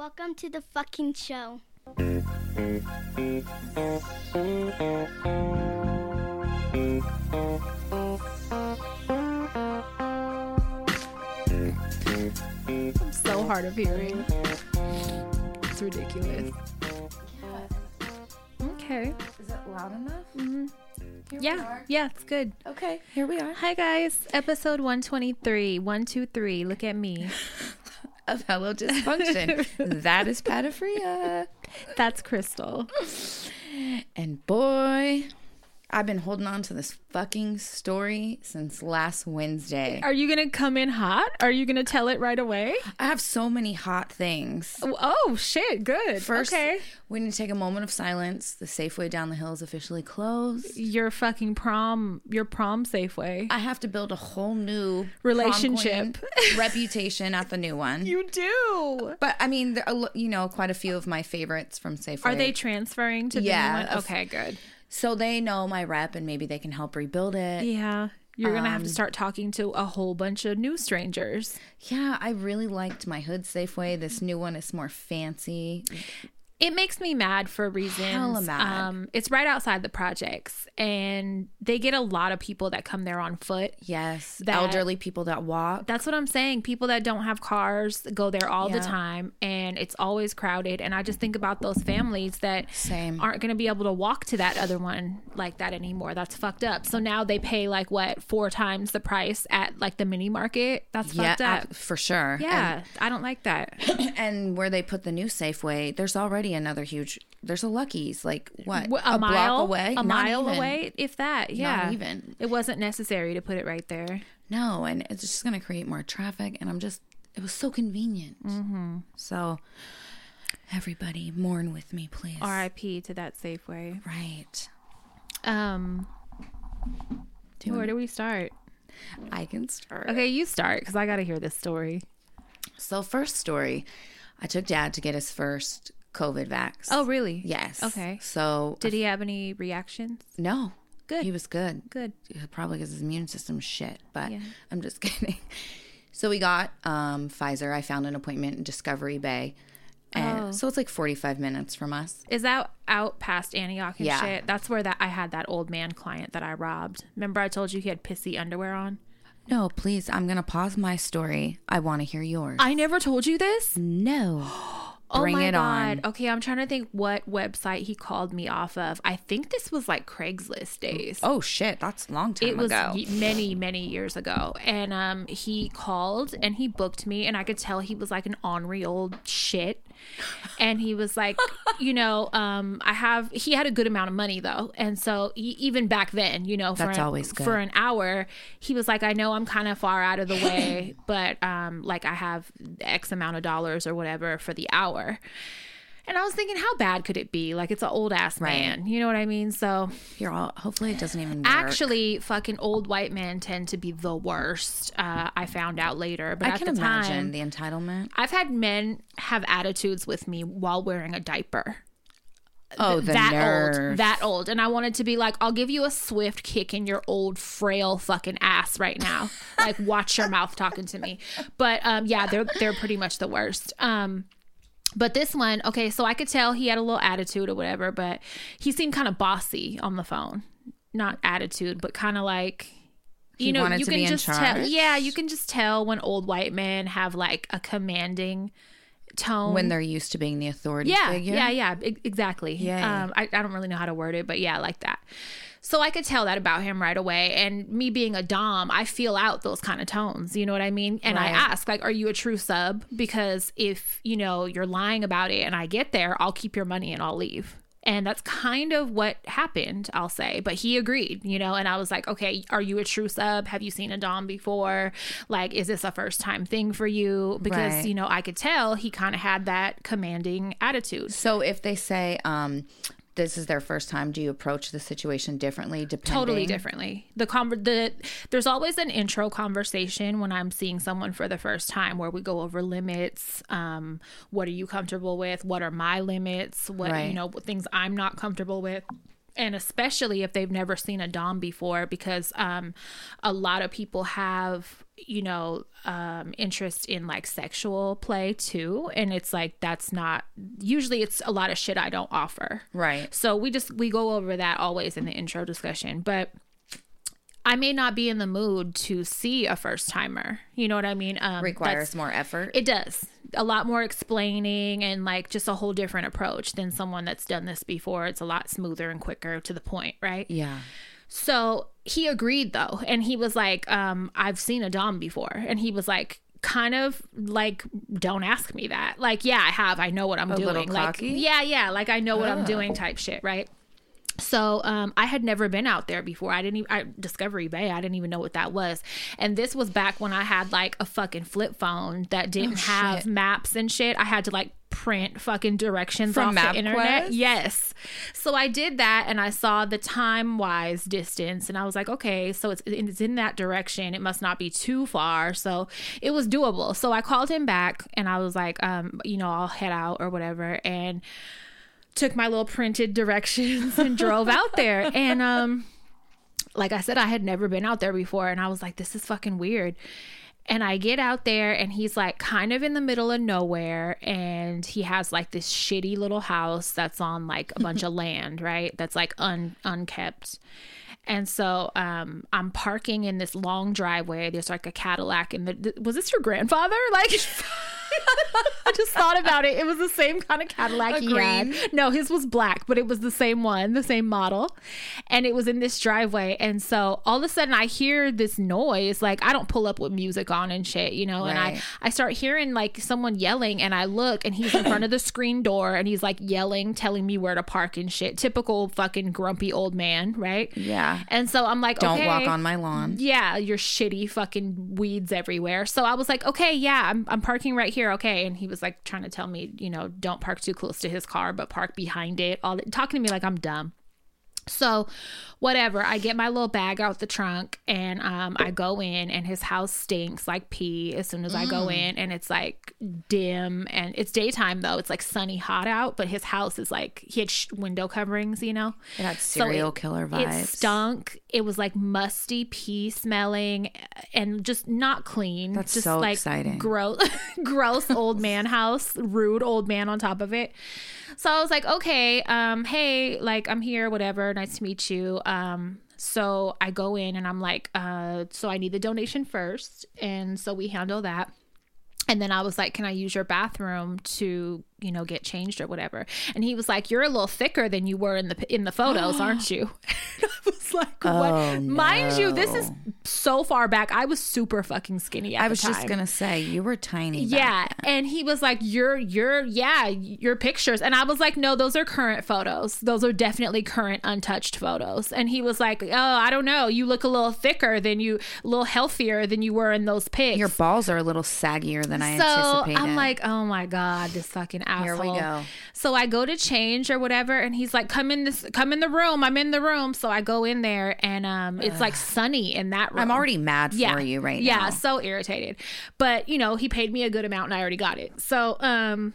Welcome to the fucking show. I'm so hard of hearing. It's ridiculous. Okay. Is it loud enough? Mm-hmm. Here Yeah. Yeah, it's good. Okay, here we are. Hi guys. Episode 123. 123. Look at me. Of Hello Dysfunction. that is Pata Fria. That's Crystal. And boy, I've been holding on to this fucking story since last Wednesday. Are you going to come in hot? Are you going to tell it right away? I have so many hot things. Oh, shit. Good. First, okay. we need to take a moment of silence. The Safeway down the hill is officially closed. Your fucking prom, your prom Safeway. I have to build a whole new Relationship. reputation at the new one. You do. But I mean, there are, you know, quite a few of my favorites from Safeway. Are they transferring to the Yeah, new one? Okay, good. So they know my rep, and maybe they can help rebuild it. Yeah. You're going to have to Um, start talking to a whole bunch of new strangers. Yeah, I really liked my hood Safeway. This new one is more fancy. It makes me mad for reasons. Mad. Um, it's right outside the projects, and they get a lot of people that come there on foot. Yes, That- elderly people that walk. That's what I'm saying. People that don't have cars go there all the time, and it's always crowded. And I just think about those families that Same. aren't going to be able to walk to that other one like that anymore. That's fucked up. So now they pay like what four times the price at like the mini market. That's yeah, fucked up. for sure. yeah, I don't like that. and, and where they put the new Safeway, there's already another huge. There's a Lucky's, like what Wh- a, mile block away, a Not mile even. away, if that. Yeah, even. It wasn't necessary to put it right there. No, and it's just going to create more traffic. And I'm just, it was so convenient. Mm-hmm. So, everybody, mourn with me, please. R.I.P. to that Safeway. Right. Um, Do where do we start? I can start. Okay, you start because I got to hear this story. So, first story, I took dad to get his first COVID vax. Oh, really? yes. Okay. So, Did he have any reactions? no, Good. He was good. Good. Probably because his immune system shit, but Yeah. I'm just kidding. So we got um, Pfizer. I found an appointment in Discovery Bay. And Oh. so it's like 45 minutes from us. Is that out past Antioch and Yeah. shit? That's where that I had that old man client that I robbed. Remember I told you he had pissy underwear on? No, please, I'm going to pause my story. I want to hear yours. I never told you this. no. Oh Bring my it god. on. Okay, I'm trying to think what website he called me off of. I think this was like Craigslist days. Oh, shit. That's a long time it was ago. y- many many years ago and um he called and he booked me and i could tell he was like an ornery old shit and he was like you know um i have he had a good amount of money though and so he, even back then you know for That's an, always good. for an hour he was like i know i'm kind of far out of the way but um like i have x amount of dollars or whatever for the hour and I was thinking, how bad could it be? Like, it's an old ass Right. man. You know what I mean? So, You're all, hopefully it doesn't even work. Actually, fucking old white men tend to be the worst. Uh, I found out later, but I at can the imagine time, the entitlement. I've had men have attitudes with me while wearing a diaper. Oh, that nerve. old, that old, and I wanted to be like, I'll give you a swift kick in your old frail fucking ass right now. like, watch your mouth talking to me. But um, yeah, they're they're pretty much the worst. Um, but this one, okay, so I could tell he had a little attitude or whatever, but he seemed kind of bossy on the phone. Not attitude, but kind of like you He know, you can just tell. Yeah, you can just tell when old white men have like a commanding tone when they're used to being the authority yeah, figure. Yeah, yeah, exactly. Yeah. Um, I, I don't really know how to word it, but yeah, like that. So I could tell that about him right away. And me being a Dom, I feel out those kind of tones. You know what I mean? And I ask, like, are you a true sub? Because if, you know, you're lying about it and I get there, I'll keep your money and I'll leave. And that's kind of what happened, I'll say. But he agreed, you know, and I was like, okay, are you a true sub? Have you seen a Dom before? Like, is this a first time thing for you? Because, Right. you know, I could tell he kind of had that commanding attitude. So if they say um, this is their first time, do you approach the situation differently? Depending? totally differently. The conver- the there's always an intro conversation when I'm seeing someone for the first time where we go over limits. Um, what are you comfortable with? What are my limits? What you know, things I'm not comfortable with. And especially if they've never seen a dom before because um a lot of people have you know um interest in like sexual play too and it's like that's not usually it's a lot of shit I don't offer Right. so we just we go over that always in the intro discussion but I may not be in the mood to see a first timer. You know what I mean? Um, Requires more effort. it does a lot more explaining and like just a whole different approach than someone that's done this before. It's a lot smoother and quicker to the point, right? yeah. So he agreed though, and he was like, um, "I've seen a dom before," and he was like. Kind of like, don't ask me that. Like, yeah, I have. I know what I'm doing. like, yeah, yeah. Like, I know what I'm doing, type shit, right? So um, I had never been out there before. I didn't even I, Discovery Bay. I didn't even know what that was. And this was back when I had like a fucking flip phone that didn't have Oh, shit. maps and shit. I had to like print fucking directions From off the internet. MapQuest? Yes. So I did that and I saw the time wise distance and I was like, okay, so it's it's in that direction. It must not be too far. So it was doable. So I called him back and I was like, um, you know, I'll head out or whatever. And took my little printed directions and drove out there. And um like I said, I had never been out there before and I was like, this is fucking weird. And I get out there and he's like kind of in the middle of nowhere and he has like this shitty little house that's on like a bunch of land, right? That's like un unkept. And so um I'm parking in this long driveway. There's like a Cadillac and the th- was this your grandfather? Like I just thought about it. It was the same kind of Cadillac A he had. No, his was black, but it was the same one, the same model. And it was in this driveway. And so all of a sudden I hear this noise. Like I don't pull up with music on and shit, you know, and I, I start hearing like someone yelling and I look and he's in front of the screen door and he's like yelling, telling me where to park and shit. Typical fucking grumpy old man, right? Yeah. And so I'm like, Don't okay walk on my lawn. yeah, your shitty fucking weeds everywhere. So I was like, okay, yeah, I'm, I'm parking right here. Okay. And he was like trying to tell me, you know, don't park too close to his car, but park behind it. All that, talking to me like I'm dumb. So, whatever. I get my little bag out the trunk and um, I go in, and his house stinks like pee as soon as I go in, and it's like dim and it's daytime though. It's like sunny, hot out, but his house is like he had sh- window coverings, you know. It had So serial it- killer It vibes. stunk. It was like musty pee smelling and just not clean. That's just so like exciting. Gross, gross old man house, rude old man on top of it. So I was like, okay, um, hey, like I'm here, whatever. Nice to meet you. Um, so I go in and I'm like, uh, so I need the donation first, and so we handle that. And then I was like, "Can I use your bathroom to, you know, get changed or whatever?" And he was like, "You're a little thicker than you were in the in the photos, aren't you?" I was like, "What?" Oh, Mind you, this is so far back. I was super fucking skinny at I was just gonna say you were tiny. Yeah, and he was like, "You're, you're, yeah, your pictures," and I was like, "No, those are current photos. Those are definitely current, untouched photos." And he was like, "Oh, I don't know. You look a little thicker than you, a little healthier than you were in those pics." Your balls are a little saggier than I so anticipated. I'm like, "Oh my god, this fucking Here we go. So I go to change or whatever, and he's like, "Come in this, come in the room. I'm in the room." So I go in there, and um, it's like sunny in that room. I'm already mad for you right yeah, now. Yeah, so irritated. But you know, he paid me a good amount and I already got it. So um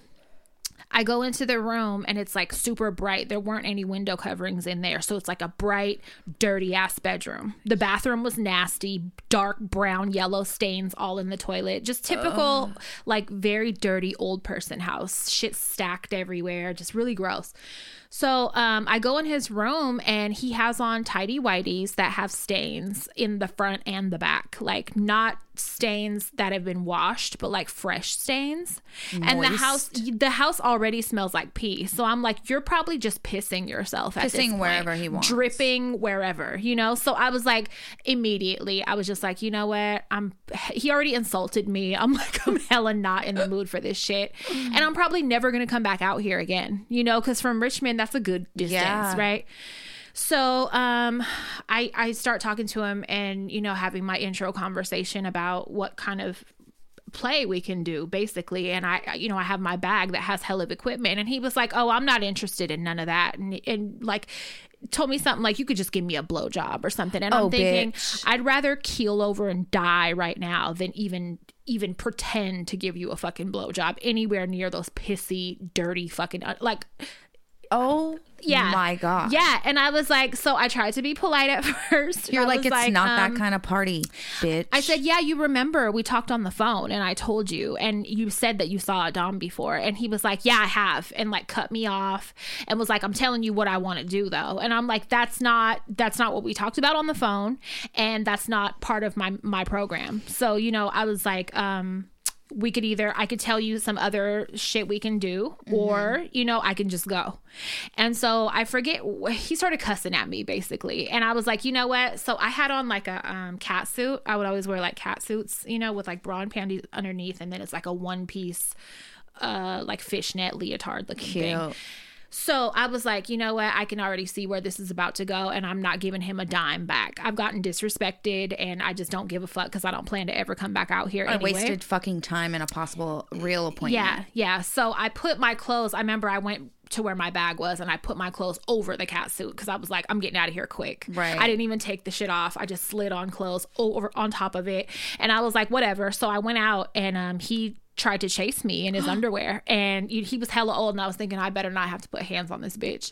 I go into the room and it's like super bright. There weren't any window coverings in there. So it's like a bright, dirty ass bedroom. The bathroom was nasty, dark brown, yellow stains all in the toilet. Just typical, like very dirty old person house. Shit stacked everywhere. Just really gross. So um, I go in his room and he has on tidy whities that have stains in the front and the back. Like not stains that have been washed, but like fresh stains. And the house the house already smells like pee. So I'm like, you're probably just pissing yourself at this Pissing point. wherever he wants. Dripping wherever, you know? So I was like, immediately, I was just like, you know what? I'm he already insulted me. I'm like, I'm hella not in the mood for this shit. And I'm probably never gonna come back out here again, you know, because from Richmond, that's a good distance, Yeah. right? So um I I start talking to him and you know having my intro conversation about what kind of play we can do basically. And I you know I have my bag that has hell of equipment. And he was like oh I'm not interested in none of that. And, and like told me something like you could just give me a blowjob or something. And Oh, I'm thinking bitch. I'd rather keel over and die right now than even even pretend to give you a fucking blowjob anywhere near those pissy dirty fucking like Oh Yeah. my god. Yeah, and I was like, so I tried to be polite at first. You're like it's not um, that kind of party, bitch. I said, Yeah, you remember we talked on the phone and I told you, and you said that you saw a Dom before. And he was like, Yeah, I have, and like cut me off and was like, I'm telling you what I want to do though. And I'm like, That's not that's not what we talked about on the phone, and that's not part of my my program. So, you know, I was like, um, we could either I could tell you some other shit we can do or you know I can just go. And so I forget he started cussing at me basically. And I was like, "You know what?" So I had on like a um cat suit. I would always wear like cat suits, you know, with like bra and panties underneath and then it's like a one piece uh like fishnet leotard looking thing. So I was like, you know what? I can already see where this is about to go, and I'm not giving him a dime back. I've gotten disrespected, and I just don't give a fuck because I don't plan to ever come back out here. I anyway. wasted fucking time in a possible real appointment. Yeah, yeah. So I put my clothes. I remember I went to where my bag was, and I put my clothes over the cat suit because I was like, I'm getting out of here quick. Right. I didn't even take the shit off. I just slid on clothes over on top of it, and I was like, whatever. So I went out, and um, he tried to chase me in his underwear. And he he was hella old and I was thinking I better not have to put hands on this bitch.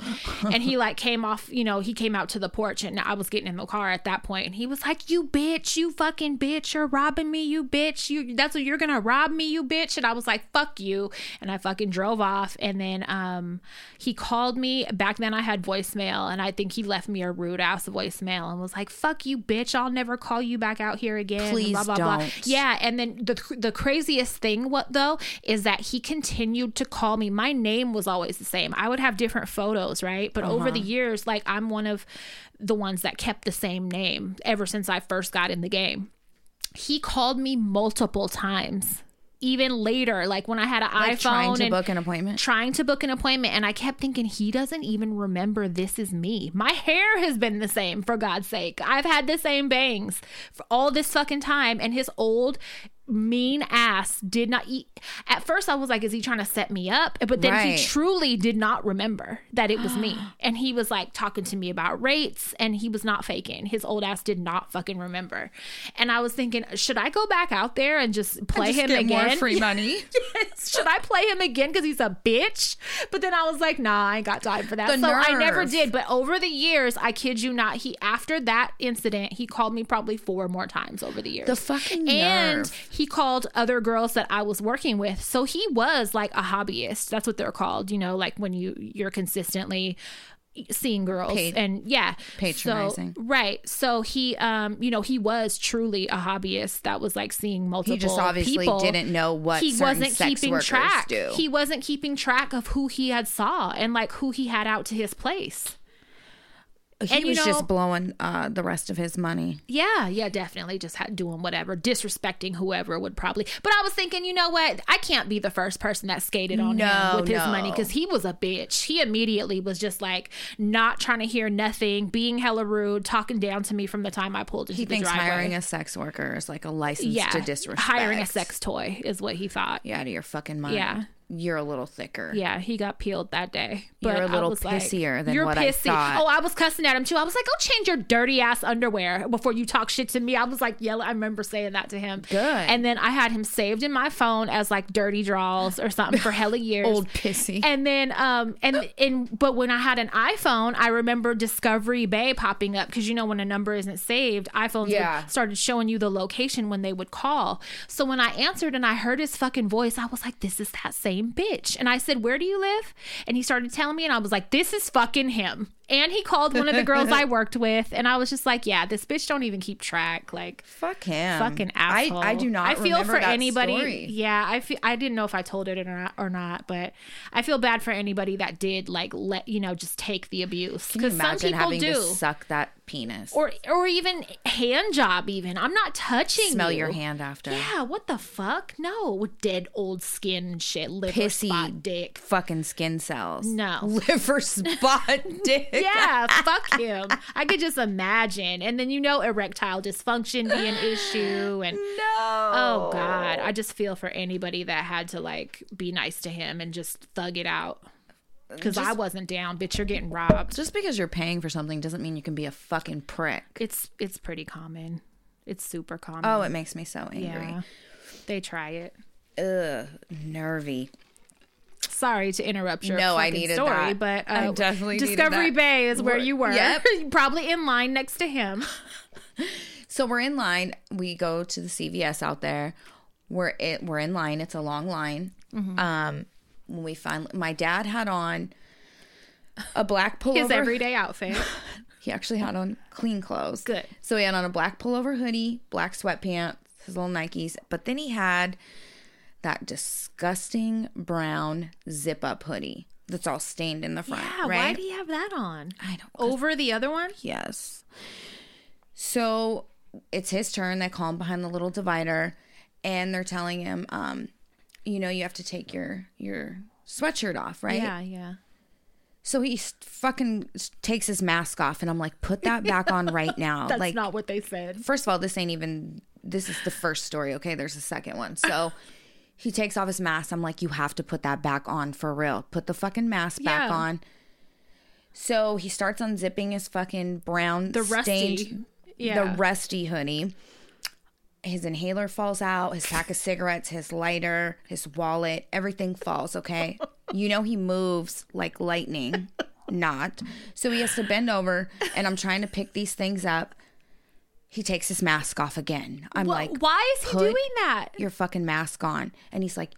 And he like came off you know he came out to the porch and I was getting in the car at that point and he was like you bitch you fucking bitch you're robbing me you bitch you that's what you're gonna rob me you bitch. And I was like fuck you. And I fucking drove off and then um he called me. Back then I had voicemail and I think he left me a rude ass voicemail and was like fuck you bitch I'll never call you back out here again Please blah blah blah. don't. yeah and then the the craziest thing what though is that he continued to call me my name was always the same i would have different photos right but over the uh-huh. years like i'm one of the ones that kept the same name ever since i first got in the game he called me multiple times even later like when i had an Like iphone trying to book an appointment. trying to book an appointment and I kept thinking he doesn't even remember this is me. My hair has been the same for God's sake. I've had the same bangs for all this fucking time and his old mean ass did not eat at first i was like is he trying to set me up but then Right. he truly did not remember that it was me and he was like talking to me about rates and he was not faking his old ass did not fucking remember and i was thinking should i go back out there and just play Just him get again more free money. should I play him again because he's a bitch? But then I was like, nah, I ain't got time for that. The so I never did. But over the years, I kid you not, he after that incident, he called me probably four more times over the years. The fucking and nerve. He called other girls that I was working with. So he was like a hobbyist. That's what they're called. You know, like when you you're consistently seeing girls and yeah patronizing. so, right so he um you know he was truly a hobbyist that was like seeing multiple He just obviously people. didn't know what he wasn't keeping track do. he wasn't keeping track of who he had saw and like who he had out to his place He and was know- just blowing uh, the rest of his money. Yeah, yeah, definitely. Just doing whatever, disrespecting whoever would probably. But I was thinking, you know what? I can't be the first person that skated on No, him with his money because he was a bitch. He immediately was just like not trying to hear nothing, being hella rude, talking down to me from the time I pulled into He the thinks driveway. hiring a sex worker is like a license yeah, to disrespect. hiring a sex toy is what he thought. Yeah, out of your fucking mind. Yeah. You're a little thicker. Yeah, he got peeled that day. But You're a little was like, pissier than You're what I pissy. thought. Oh, I was cussing at him too. I was like, "Go change your dirty ass underwear before you talk shit to me." I was like, "Yellow." I remember saying that to him. Good. And then I had him saved in my phone as like dirty draws or something for hella years. Old pissy. And then, um, and and but when I had an iPhone, I remember Discovery Bay popping up because you know when a number isn't saved, iPhones Yeah. started showing you the location when they would call. So when I answered and I heard his fucking voice, I was like, "This is that same bitch." And I said, "Where do you live?" And he started telling me, and I was like, "This is fucking him." And he called one of the girls I worked with, and I was just like, "Yeah, this bitch don't even keep track." Like, Fuck him. fucking asshole. I, I do not I feel for anybody. story. Yeah, I feel. I didn't know if I told it or not, or not, but I feel bad for anybody that did like let you know just take the abuse because some people having do. to suck that penis or or even hand job. Even I'm not touching. smell you. your hand after? Yeah, what the fuck? No, with dead old skin shit, liver Pissy spot dick. fucking skin cells. No. Liver spot dick. Yeah, fuck him. I could just imagine. And then you know erectile dysfunction be an issue and No. Oh God, I just feel for anybody that had to like be nice to him and just thug it out. Because I wasn't down, bitch. You're getting robbed. Just because you're paying for something doesn't mean you can be a fucking prick. It's it's pretty common. It's super common. Oh, it makes me so angry. yeah. They try it. Ugh, nervy. Sorry to interrupt your No, I needed story, that. but uh, I definitely Discovery. Bay is where you were. Yep. Probably in line next to him. So we're in line. We go to the CVS out there. We're it. We're in line. It's a long line. Mm-hmm. Um, when we finally, my dad had on a black pullover. His everyday outfit. He actually had on clean clothes. Good. So he had on a black pullover hoodie, black sweatpants, his little Nikes, but then he had that disgusting brown zip up hoodie that's all stained in the front. Yeah, right? why do you have that on? I don't. Over the other one? Yes. So it's his turn. They call him behind the little divider, and they're telling him, um, you know, you have to take your your sweatshirt off, right? Yeah, yeah. So he fucking takes his mask off, and I'm like, put that back on right now. That's like, not what they said. first of all, this ain't even. This is the first story. Okay, there's a second one. So. He takes off his mask. I'm like, you have to put that back on for real. Put the fucking mask back Yeah. on. So he starts unzipping his fucking brown The rusty. stained Yeah. the rusty hoodie. His inhaler falls out, his pack of cigarettes, his lighter, his wallet, everything falls, okay? You know he moves like lightning, not. So he has to bend over and I'm trying to pick these things up. He takes his mask off again. I'm Wh- like, why is he doing that? your fucking mask on. And he's like,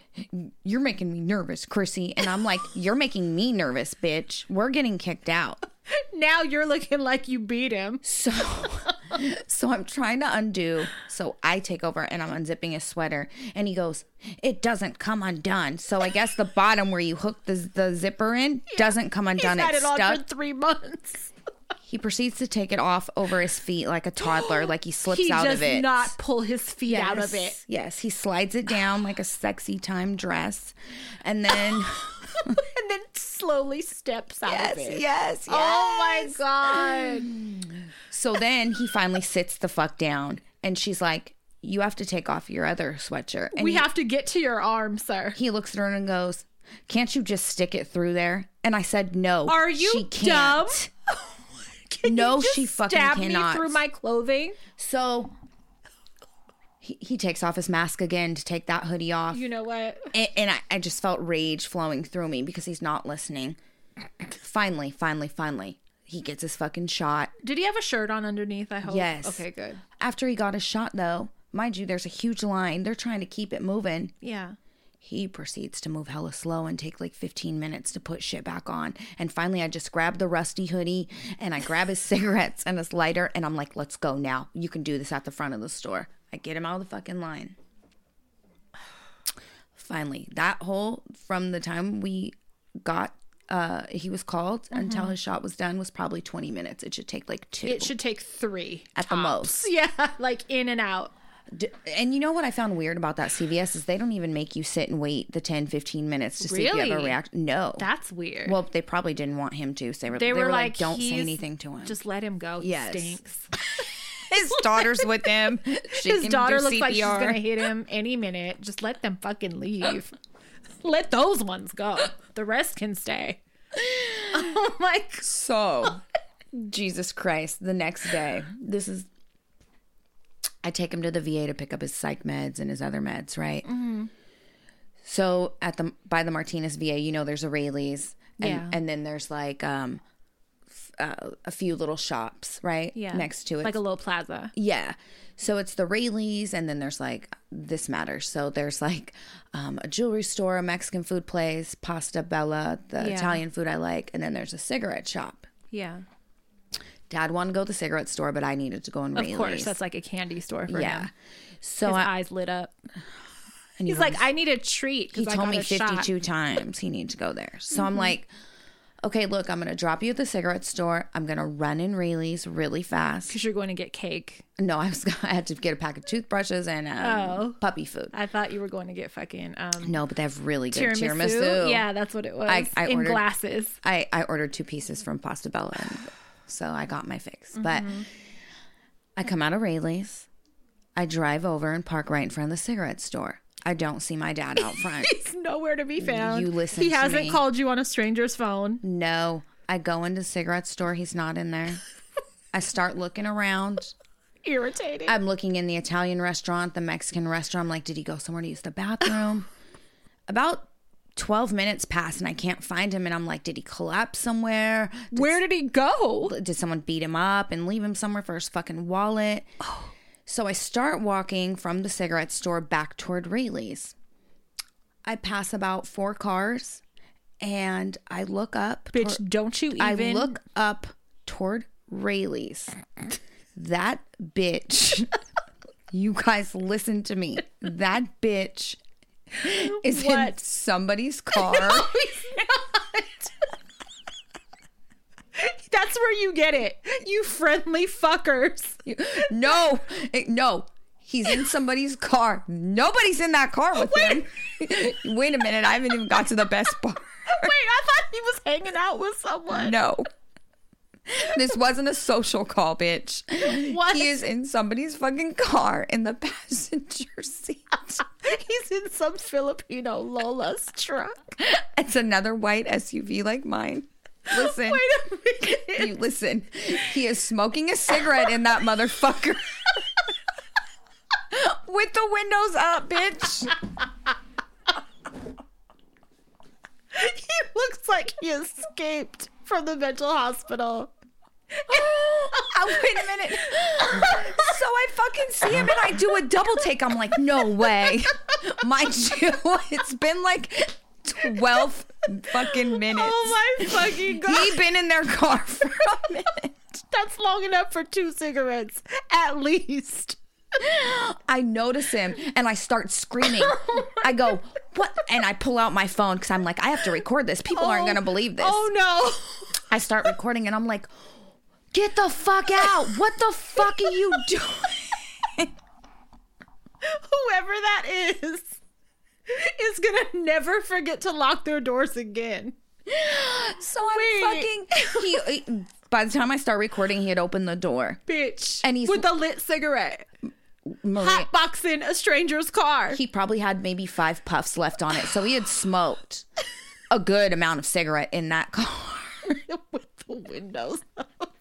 You're making me nervous, Chrissy. And I'm like, You're making me nervous, bitch. We're getting kicked out. Now you're looking like you beat him. So, so I'm trying to undo. So I take over and I'm unzipping his sweater, and he goes, "It doesn't come undone." So I guess the bottom where you hook the the zipper in doesn't come undone. He's had It's it on stuck. for three months. He proceeds to take it off over his feet like a toddler, like he slips He out of it. He does not pull his feet yes. out of it. Yes, he slides it down like a sexy time dress, and then and then slowly steps out yes, of it. yes, yes. Oh my god. So then he finally sits the fuck down, and she's like, "You have to take off your other sweatshirt." And We he- have to get to your arm, sir. he looks at her and goes, "Can't you just stick it through there?" And I said, "No, Are you she can't." dumb? Can No, she fucking stab cannot. me through my clothing. So he, he takes off his mask again to take that hoodie off, You know what? and, and I, I just felt rage flowing through me because he's not listening. Finally, finally, finally, he gets his fucking shot. Did he have a shirt on underneath? I hope. Yes. Okay, good. After he got his shot, though, mind you, there's a huge line. They're trying to keep it moving. Yeah. He proceeds to move hella slow and take like 15 minutes to put shit back on. And finally, I just grab the rusty hoodie and I grab his cigarettes and his lighter and I'm like, let's go now. You can do this at the front of the store. I get him out of the fucking line. Finally, that whole from the time we got, uh, he was called until his shot was done was probably 20 minutes. It should take like two It should take three at the most. Yeah, like in and out. And you know what I found weird about that CVS is they don't even make you sit and wait the 10, 15 minutes to see if you have a reaction. No. That's weird. Well, they probably didn't want him to. So they were, they, were, like, "Don't say anything to him." Just let him go. He Yes. stinks. his daughter's with him. She His daughter looks like she's CPR. gonna hit him any minute. Just let them fucking leave. let those ones go. The rest can stay. Oh my god. So, Jesus Christ! The next day, this is. I take him to the VA to pick up his psych meds and his other meds, right? Mm-hmm. So at the by the Martinez VA, you know, there's a Raley's, and, Yeah. and then there's like um, f- uh, a few little shops, right? Yeah. next to it, Like a little plaza. Yeah. So it's the Raley's, and then there's like this matters. So there's like um, a jewelry store, a Mexican food place, Pasta Bella, the Yeah. Italian food I like, and then there's a cigarette shop. Yeah. Dad wanted to go to the cigarette store, but I needed to go in Of Raley's. course. That's like a candy store for yeah. him. So His I, eyes lit up. and He's like, I need a treat. He I told me a shot." Mm-hmm. 52 times he needs to go there. So I'm like, okay, look, I'm going to drop you at the cigarette store. I'm going to run in Raley's really fast. Because you're going to get cake. No, I was I had to get a pack of toothbrushes and um, Oh. puppy food. I thought you were going to get fucking um, No, but they have really good tiramisu. tiramisu. Yeah, that's what it was. I- I in ordered- glasses. I, I ordered two pieces from Pasta Bella, and so I got my fix. Mm-hmm. But I come out of Raley's, I drive over and park right in front of the cigarette store. I don't see my dad out front. He's nowhere to be found. You listen He hasn't me. called you on a stranger's phone. no, I go into the cigarette store. He's not in there. I start looking around. Irritating. I'm looking in the Italian restaurant, the Mexican restaurant. I'm like, did he go somewhere to use the bathroom? About 12 minutes pass and I can't find him. And I'm like, did he collapse somewhere? Where did he go? Did someone beat him up and leave him somewhere for his fucking wallet? Oh. So I start walking from the cigarette store back toward Raley's. I pass about four cars and I look up. Bitch, toward- don't you even. I look up toward Raley's. That bitch. you guys listen to me. That bitch is in somebody's car. He's not. That's where you get it. You friendly fuckers. no, eh, no. He's in somebody's car. Nobody's in that car with him. Wait a minute. I haven't even got to the best part. Wait, I thought he was hanging out with someone. No. This wasn't a social call, bitch. What? He is in somebody's fucking car in the passenger seat. He's in some Filipino Lola's truck. It's another white SUV like mine. Listen. Wait a minute. You listen. He is smoking a cigarette in that motherfucker. With the windows up, bitch. He looks like he escaped from the mental hospital. Oh, wait a minute. So I fucking see him and I do a double take. I'm like, no way. Mind you, it's been like 12 fucking minutes. Oh my fucking god. He been in their car for a minute. That's long enough for two cigarettes, at least. I notice him and I start screaming. Oh I go, what? And I pull out my phone because I'm like, I have to record this. People aren't oh. going to believe this. Oh no. I start recording and I'm like, get the fuck out. What the fuck are you doing? Whoever that is is gonna never forget to lock their doors again. So I'm Wait. fucking. He, by the time I start recording, he had opened the door. Bitch. And he's- with a lit cigarette. Maria, Hotboxing a stranger's car. he probably had maybe five puffs left on it. So he had smoked a good amount of cigarette in that car. with the windows up.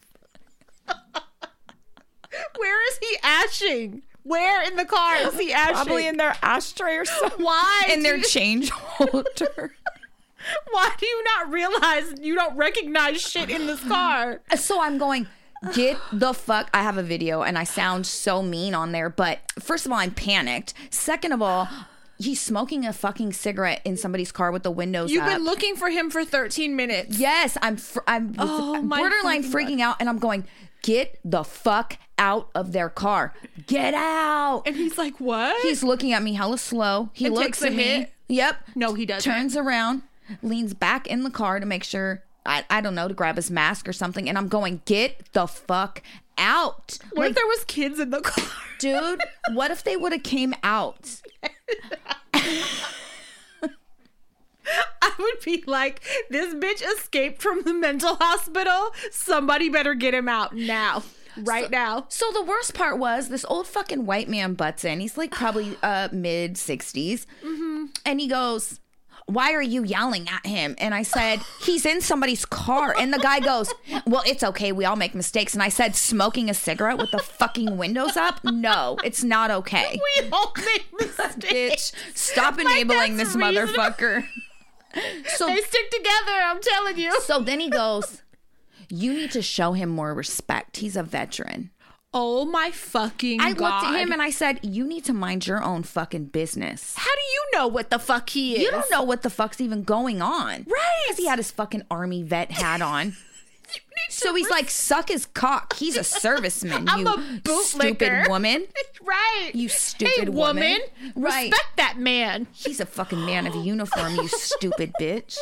Where is he ashing? Where in the car is he ashing? Probably in their ashtray or something. Why? In their you- change holder. Why do you not realize you don't recognize shit in this car? So I'm going, get the fuck. I have a video and I sound so mean on there, but first of all, I'm panicked. Second of all, he's smoking a fucking cigarette in somebody's car with the windows You've up. been looking for him for 13 minutes. yes, I'm fr- I'm Oh, my borderline freaking out and I'm going, get the fuck out of their car. Get out. And he's like, what? He's looking at me hella slow. He And looks at me. hit? Yep. no, he doesn't. Turns around, leans back in the car to make sure I, I don't know to grab his mask or something, and I'm going, get the fuck out, What like, if there was kids in the car? dude. What if they would have came out? I would be like, this bitch escaped from the mental hospital. Somebody better get him out now. Right now. So the worst part was this old fucking white man butts in. He's like probably uh mid 60s, and he goes. Why are you yelling at him? And I said, he's in somebody's car. And the guy goes, Well, it's okay. We all make mistakes. And I said, Smoking a cigarette with the fucking windows up? No, it's not okay. We all make mistakes. Bitch, stop enabling that's this motherfucker. So, They stick together, I'm telling you. so then he goes, You need to show him more respect. He's a veteran. Oh my fucking I god. looked at him and I said, You need to mind your own fucking business. How do you know what the fuck he is? You don't know what the fuck's even going on. Right. Because he had his fucking army vet hat on. So he's like, suck his cock. He's a serviceman, I'm you a stupid woman. Right. You stupid hey, woman. Right. Respect that man. He's a fucking man of uniform, you stupid bitch.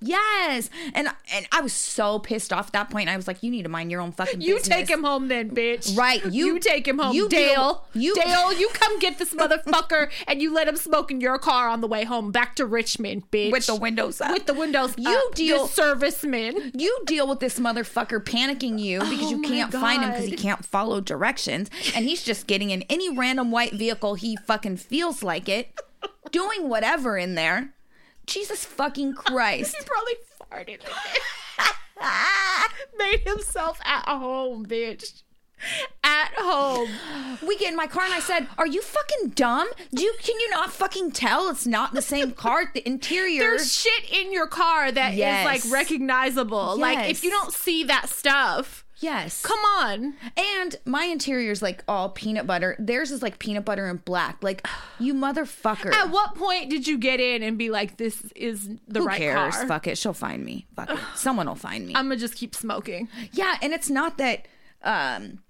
Yes. And and I was so pissed off at that point. I was like, you need to mind your own fucking business. You business. take him home then, bitch. Right, you- you take him home. you Dale. deal- you- Dale, you come get this motherfucker and you let him smoke in your car on the way home back to Richmond, bitch. with the windows up. with the windows You up, deal- serviceman. you deal with this motherfucker panicking you because Oh you can't find him because he can't follow directions and he's just getting in any random white vehicle he fucking feels like it doing whatever in there jesus fucking christ He probably farted. Made himself at home, bitch. At home. We get in my car and I said, "Are you fucking dumb? Do you can you not fucking tell it's not the same car? The interior." There's shit in your car that is Yes. like recognizable. Like if you don't see that stuff, yes. come on. And my interior's like all peanut butter. Theirs is like peanut butter and black. Like you motherfucker. At what point did you get in and be like, "This is the Who right cares? car"? Fuck it. She'll find me. Fuck it. Someone will find me. I'm gonna just keep smoking. yeah, and it's not that um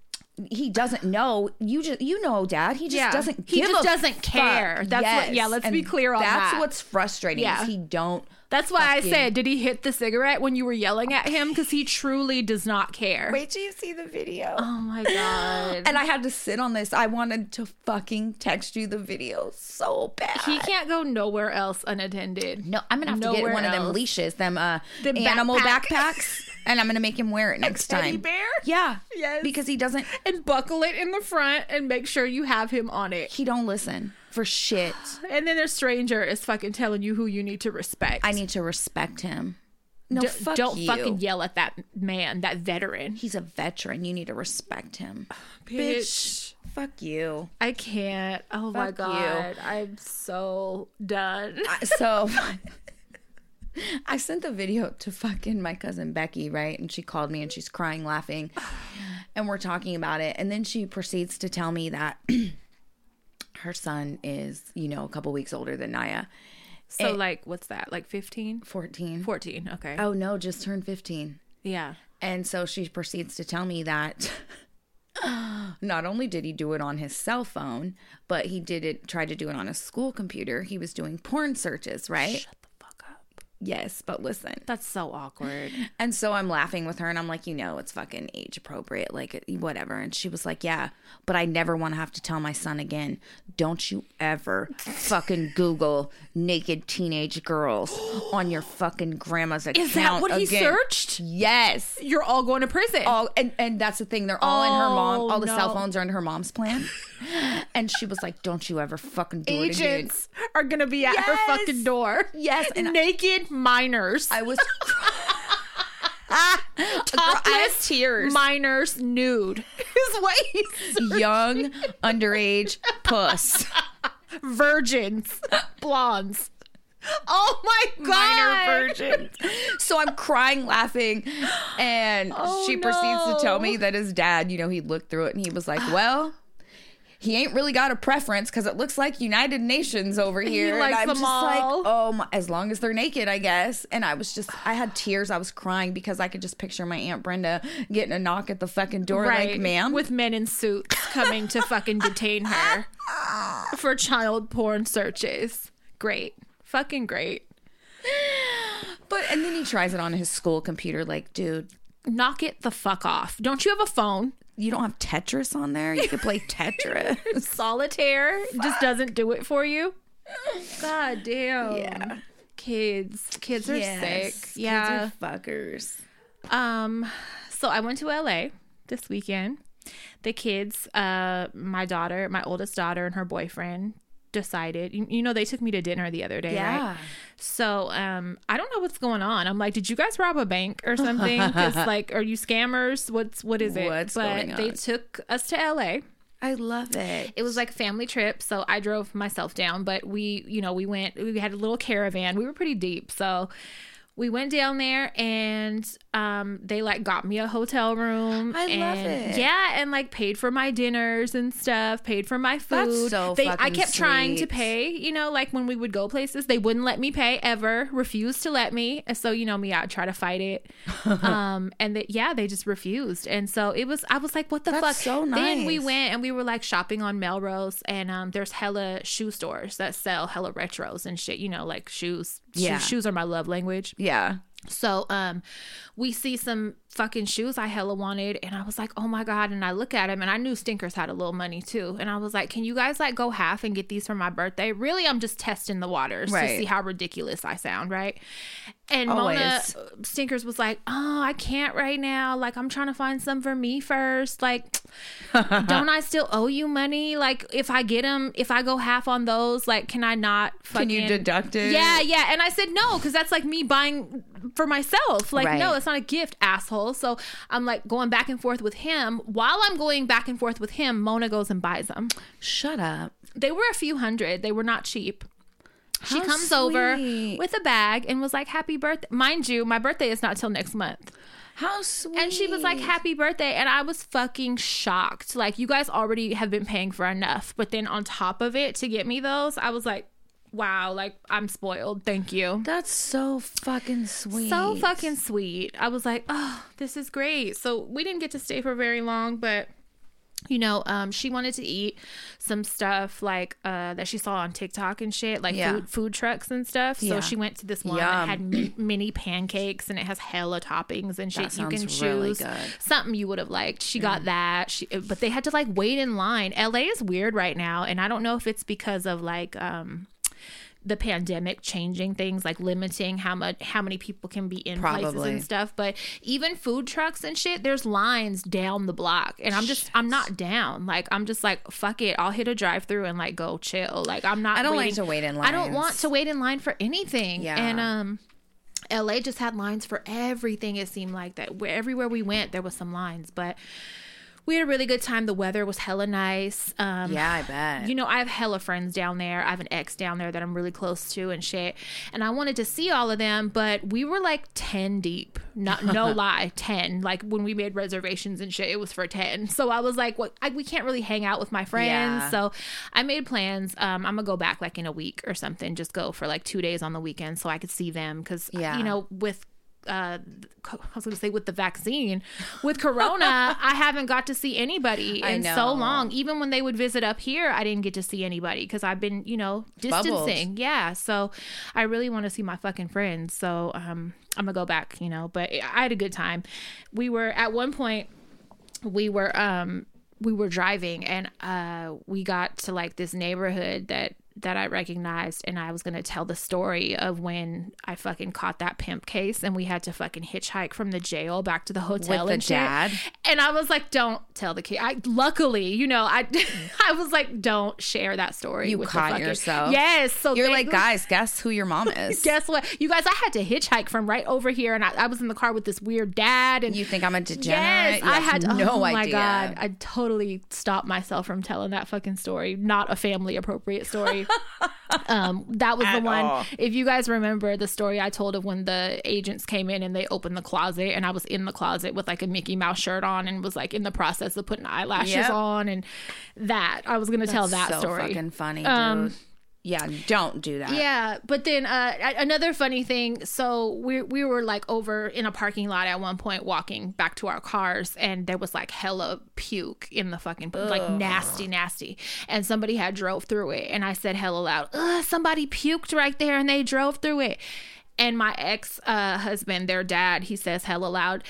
he doesn't know. You just you know, Dad. He just Yeah. doesn't. He give just a doesn't care. fuck. That's what- yeah, let's be clear on that's that. That's what's frustrating. Yeah. Is he don't. That's why I said, did he hit the cigarette when you were yelling at him? Because he truly does not care. Wait till you see the video. Oh my god. And I had to sit on this. I wanted to fucking text you the video so bad. he can't go nowhere else unattended. No, I'm gonna have to get Nowhere one of them leashes, them uh Them animal backpack. backpacks, and I'm gonna make him wear it next a teddy time. bear? Yeah, Yes. because he doesn't. And buckle it in the front and make sure you have him on it. He don't listen for shit. And then a stranger is fucking telling you who you need to respect. I need to respect him. No, D- fuck don't you. fucking yell at that man, that veteran. He's a veteran. You need to respect him. Bitch. Fuck you. I can't. Oh my Fuck you. god. I'm so done. So I sent the video to fucking my cousin Becky, right? And she called me and she's crying, laughing. And we're talking about it. And then she proceeds to tell me that her son is, you know, a couple weeks older than Naya. So like what's that? Like 15? 14. 14. Okay. Oh no, just turned 15. Yeah. And so she proceeds to tell me that not only did he do it on his cell phone, but he did it tried to do it on a school computer. He was doing porn searches, right? Shut the fuck up. Yes, but listen. That's so awkward. And so I'm laughing with her and I'm like, you know, it's fucking age appropriate, like whatever. And she was like, yeah, but I never want to have to tell my son again. Don't you ever fucking Google naked teenage girls on your fucking grandma's account. Is that what he searched? Yes. You're all going to prison. All and, and that's the thing. They're all in her mom. Oh, All the cell oh, phones are in her mom's plan. and she was like, "Don't you ever fucking do it again." Agents are to be at her fucking door. Yes, and I- Naked minors. I was. I had Topless tears. Minors nude. Is what he's Young underage puss. virgins, blondes. Oh my god, minor virgin. So I'm crying, laughing, and Oh, she proceeds to tell me that his dad, you know, he looked through it and he was like, "Well." He ain't really got a preference because it looks like United Nations over here. and likes I'm them just all. like, oh, my, as long as they're naked, I guess. And I was just, I had tears. I was crying because I could just picture my aunt Brenda getting a knock at the fucking door, like, ma'am. with men in suits coming to fucking detain her for child porn searches. Great, fucking great. but and then he tries it on his school computer. Like, dude, Knock it the fuck off. Don't you have a phone? You don't have Tetris on there. You could play Tetris. Solitaire just doesn't do it for you. God damn. Yeah. Kids, kids are Yes, sick. kids Yeah. are fuckers. Um, so I went to LA this weekend. The kids, uh, my daughter, my oldest daughter, and her boyfriend decided. You, you know, they took me to dinner the other day, right? So, um, I don't know what's going on. I'm like, did you guys rob a bank or something? Because like, are you scammers? What's what is it? What's but going they took us to LA. I love it. It was like a family trip, so I drove myself down, but we, you know, we went we had a little caravan. We were pretty deep, so we went down there and um they like got me a hotel room. I love it. Yeah, and like paid for my dinners and stuff, paid for my food. That's so they I fucking kept trying to pay, you know, like when we would go places, they wouldn't let me pay ever, refused to let me. So, you know me, I'd try to fight it. um and they, yeah, they just refused. And so it was I was like, what the That's fuck? so nice. Then we went and we were like shopping on Melrose and um there's hella shoe stores that sell hella retros and shit, you know, like shoes. Yeah. shoes are my love language. Yeah. So um we see some fucking shoes I hella wanted and I was like, "Oh my god." And I look at him and I knew Stinkers had a little money too. And I was like, "Can you guys like go half and get these for my birthday?" Really, I'm just testing the waters to see how ridiculous I sound, right? And Mona Always. uh, Stinkers was like, "Oh, I can't right now. Like, I'm trying to find some for me first. Like, don't I still owe you money? Like, if I get them, if I go half on those, like, can I not? Fucking, Can you deduct it? Yeah, yeah. And I said no because that's like me buying for myself. Like, Right. no, it's not a gift, asshole. So I'm like going back and forth with him. While I'm going back and forth with him, Mona goes and buys them. Shut up. They were a few hundred. They were not cheap. She How comes over with a bag and was like, "Happy birthday!" Mind you, my birthday is not till next month. How sweet. And she was like, "Happy birthday!" And I was fucking shocked. Like, you guys already have been paying for enough, but then on top of it, to get me those, I was like, "Wow!" Like, I'm spoiled. Thank you. That's so fucking sweet. So fucking sweet. I was like, "Oh, this is great." So we didn't get to stay for very long, but you know, um, she wanted to eat some stuff like uh, that she saw on TikTok and shit, like Yeah. food food trucks and stuff. So Yeah. she went to this one Yum. that had mini pancakes and it has hella toppings and shit. You can choose really good. something you would have liked. She got that, she, but they had to like wait in line. LA is weird right now, and I don't know if it's because of like. um the pandemic changing things like limiting how much how many people can be in places and stuff. But even food trucks and shit there's lines down the block. And i'm just i'm not down. Like i'm just like fuck it. I'll hit a drive through and like go chill. Like i'm not I don't like to wait in line i don't want to wait in line for anything. Yeah. and um LA just had lines for everything. It seemed like that where everywhere we went, there was some lines. But we had a really good time. The weather was hella nice. Um, Yeah, I bet. you know, I have hella friends down there. I have an ex down there that I'm really close to and shit. And I wanted to see all of them, but we were like 10 deep. Not no lie, 10. Like when we made reservations and shit, it was for 10. So I was like, what I, we can't really hang out with my friends. Yeah. So I made plans. Um, I'm gonna go back like in a week or something. Just go for like 2 days on the weekend so I could see them cuz Yeah. you know, with uh I was gonna say with the vaccine with corona I haven't got to see anybody I in so long. Even when they would visit up here I didn't get to see anybody because I've been you know distancing. Yeah so I really want to see my fucking friends so um I'm gonna go back you know but I had a good time. We were at one point we were um we were driving and uh we got to like this neighborhood that that I recognized and I was going to tell the story of when I fucking caught that pimp case and we had to fucking hitchhike from the jail back to the hotel With the and shit. dad? And I was like don't tell the kid. I luckily, you know, I I was like don't share that story You with the caught fucking- yourself. Yes, so You're like, guys, guess who your mom is? Guess what? You guys, I had to hitchhike from right over here, and I, I was in the car with this weird dad, and You think I'm a degenerate? Yes, I had no oh idea. my god, I totally stopped myself from telling that fucking story. Not a family appropriate story. Um, that was the one. all. If you guys remember the story I told of when the agents came in and they opened the closet, and I was in the closet with like a Mickey Mouse shirt on, and was like in the process of putting eyelashes Yep. on, and that I was gonna tell that so story. fucking funny, dude. Yeah, don't do that. Yeah, but then uh, another funny thing. So we we were like over in a parking lot at one point, walking back to our cars, and there was like hella puke in the fucking like nasty, nasty. And somebody had drove through it, and I said hella loud, Ugh, "Somebody puked right there, and they drove through it." And my ex uh, husband, their dad, he says hella loud,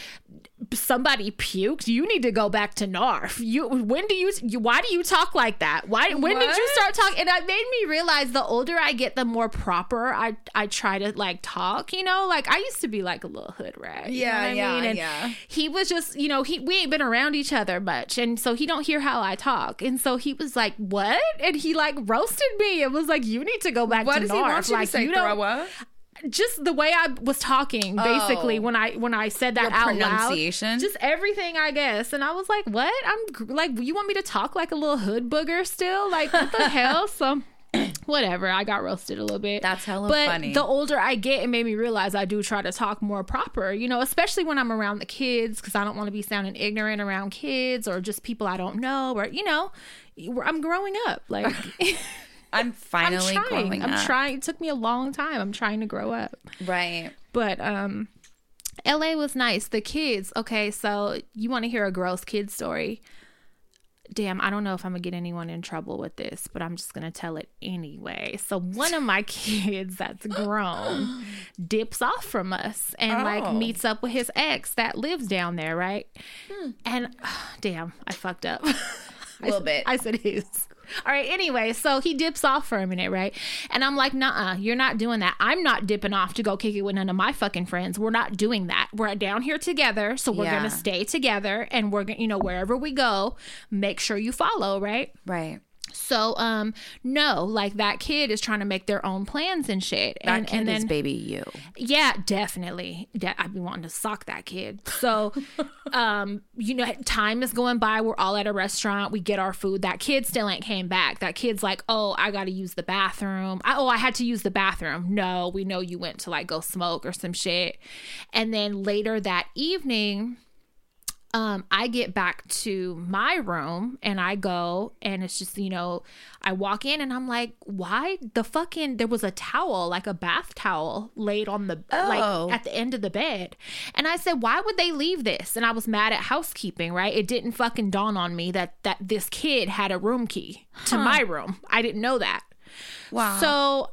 somebody puked. You need to go back to NARF. You when do you, you why do you talk like that? Why when did you start talking? And it made me realize the older I get, the more proper I I try to like talk. You know, like I used to be like a little hood rat. you know Yeah, what I yeah, mean? And yeah. He was just you know he we ain't been around each other much, and so he don't hear how I talk, and so he was like what? And he like roasted me. It was like you need to go back What to does NARF. he want you like to say? you up? Just the way I was talking, basically Oh. when I when I said that out pronunciation? loud, just everything, I guess. And I was like, "What? I'm like, you want me to talk like a little hood booger still? Like, what the hell?" So. Whatever, I got roasted a little bit. That's hella but funny. the older I get, it made me realize I do try to talk more proper, you know, especially when I'm around the kids because I don't want to be sounding ignorant around kids or just people I don't know or you know, I'm growing up. Like I'm I'm finally trying. growing I'm up. trying. It took me a long time. I'm trying to grow up. Right. But um LA was nice. The kids, okay, so you want to hear a gross kid story. Damn, I don't know if I'm gonna get anyone in trouble with this, but I'm just gonna tell it anyway. So one of my kids that's grown dips off from us and like Oh. meets up with his ex that lives down there, right? And damn, I fucked up. A little bit. I said his. All right. Anyway, so he dips off for a minute, right? And I'm like, nah, you're not doing that. I'm not dipping off to go kick it with none of my fucking friends. We're not doing that. We're down here together. So we're Yeah. going to stay together and we're to, you know, wherever we go, make sure you follow, right? Right. So, um, no, like that kid is trying to make their own plans and shit. That and, kid and then, is baby you. yeah, definitely. De- I'd be wanting to sock that kid. So, um, you know, time is going by. We're all at a restaurant. We get our food. That kid still ain't came back. That kid's like, oh, I got to use the bathroom. I, oh, I had to use the bathroom. No, we know you went to like go smoke or some shit. And then later that evening, um, I get back to my room and I go and it's just, you know, I walk in and I'm like, why the fucking there was a towel, like a bath towel laid on the Oh. like at the end of the bed. And I said, why would they leave this? And I was mad at housekeeping, right? It didn't fucking dawn on me that that this kid had a room key to my room. I didn't know that. Wow. So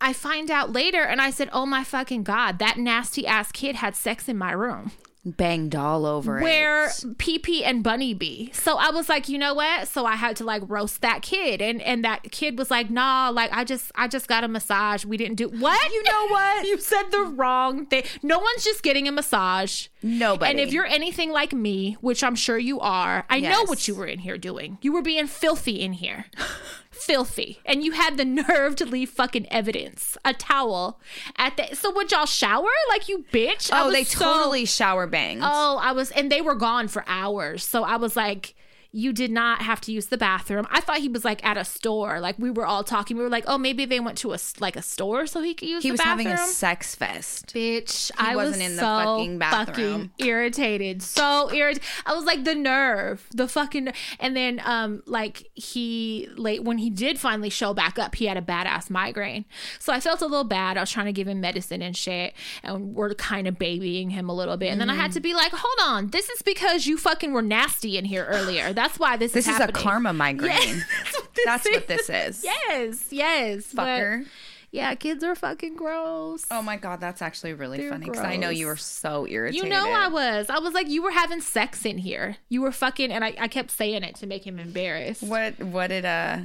I find out later and I said, "Oh my fucking god, that nasty ass kid had sex in my room." Banged all over where it. PP and Bunny be. So I was like, you know what? So I had to like roast that kid, and and that kid was like, nah, like I just I just got a massage. We didn't do what? You know what? you said the wrong thing. No one's just getting a massage. Nobody. And if you're anything like me, which I'm sure you are, I know what you were in here doing. You were being filthy in here. filthy. And you had the nerve to leave fucking evidence. A towel at the So would y'all shower? Like you bitch? I Oh, they so- totally shower banged. Oh, I was, and they were gone for hours. So I was like, you did not have to use the bathroom. I thought he was like at a store. Like we were all talking. We were like, oh, maybe they went to a like a store so he could use he was bathroom. having a sex fest. Bitch, I wasn't was in the so fucking bathroom. fucking irritated. So irritated. I was like the nerve, the fucking. And then, um, like he late when he did finally show back up, he had a badass migraine. So I felt a little bad. I was trying to give him medicine and shit, and we're kind of babying him a little bit. And then I had Mm. to be like, hold on, this is because you fucking were nasty in here earlier. That's why this, This is is a karma migraine. Yes, That's what this That's what is. this is. Yes, yes, but- Fucker. yeah, kids are fucking gross. Oh my god, that's actually really They're funny because I know you were so irritated. You know I was. I was like, you were having sex in here. You were fucking, and I, I kept saying it to make him embarrassed. What What did uh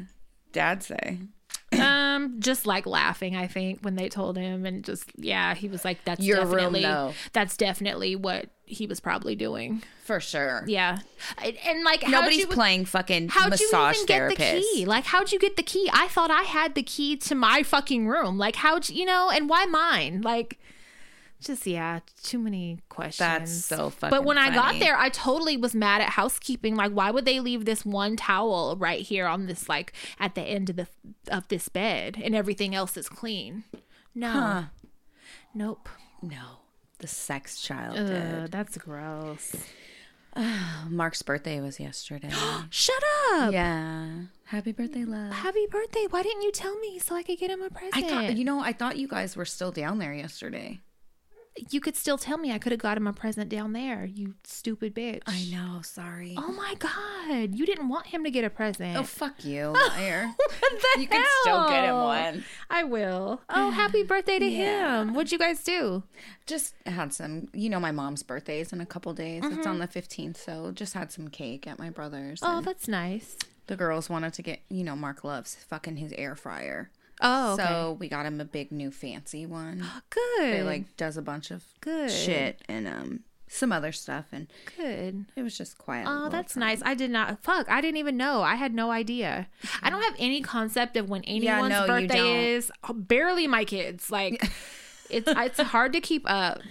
Dad say? Um, just like laughing, I think, when they told him, and just yeah, he was like, "That's Your room, definitely, though. that's definitely what he was probably doing." For sure. Yeah, and, and like, Nobody's you, playing fucking How'd you massage even get therapist. the key? Like, how'd you get the key? I thought I had the key to my fucking room. Like, how'd you, you know? And why mine? Like, just yeah, too many questions. That's so fucking. But when I got there, I totally was mad at housekeeping. Like, why would they leave this one towel right here on this, like, at the end of the of this bed, and everything else is clean? No, Huh. nope. no, the sex child Ugh, that's gross. Mark's birthday was yesterday. Shut up. yeah. Happy birthday, love. Happy birthday! Why didn't you tell me so I could get him a present? I thought you know I thought you guys were still down there yesterday. You could still tell me I could have got him a present down there. You stupid bitch. I know. Sorry. Oh my god! You didn't want him to get a present. Oh fuck you, liar. You can still get him one. I will. Oh, happy birthday to him. What'd you guys do? Just had some. You know, my mom's birthday is in a couple days. It's Mm-hmm. on the fifteenth, so just had some cake at my brother's. Oh, that's nice. the girls wanted to get. You know, Mark loves fucking his air fryer. Oh, okay. So we got him a big new fancy one. good. It like does a bunch of Good. shit and um some other stuff, and good. it was just quiet. Oh, that's nice. I did not. Fuck, I didn't even know. I had no idea. I don't have any concept of when anyone's no, birthday is. Barely my kids. Like, it's it's hard to keep up.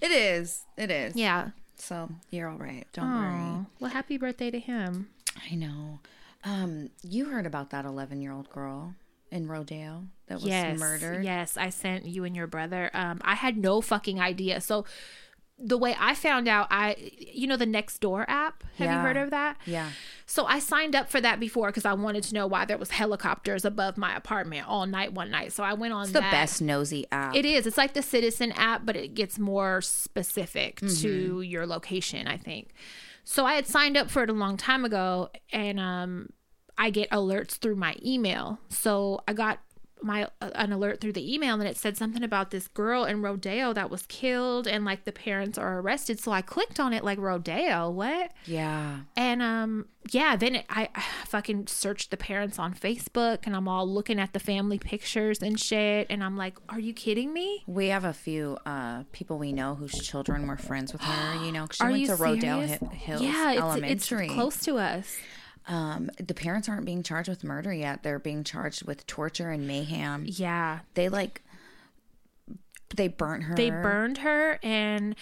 It is. It is. Yeah. So you're all right. Don't worry. Oh, well, happy birthday to him. I know. Um, you heard about that 11 year old girl in Rodeo that was yes, murdered. Yes, I sent you and your brother. Um, I had no fucking idea. So the way I found out, I you know the Nextdoor app. Have you heard of that? Yeah. So I signed up for that before because I wanted to know why there was helicopters above my apartment all night one night. So I went on It's the that. best nosy app. It is. It's like the Citizen app, but it gets more specific Mm-hmm. to your location, I think. So I had signed up for it a long time ago, and um, I get alerts through my email. So I got my uh, an alert through the email and it said something about this girl in Rodeo that was killed and like the parents are arrested. So I clicked on it like Rodeo, what? Yeah. And um yeah, then it, I, I fucking searched the parents on Facebook and I'm all looking at the family pictures and shit and I'm like, are you kidding me? We have a few uh, people we know whose children were friends with her. You know, she Are went to serious? Hi- Hills yeah, it's, Elementary. it's close to us. Um, the parents aren't being charged with murder yet. They're being charged with torture and mayhem. Yeah, They like they burnt her. they burned her and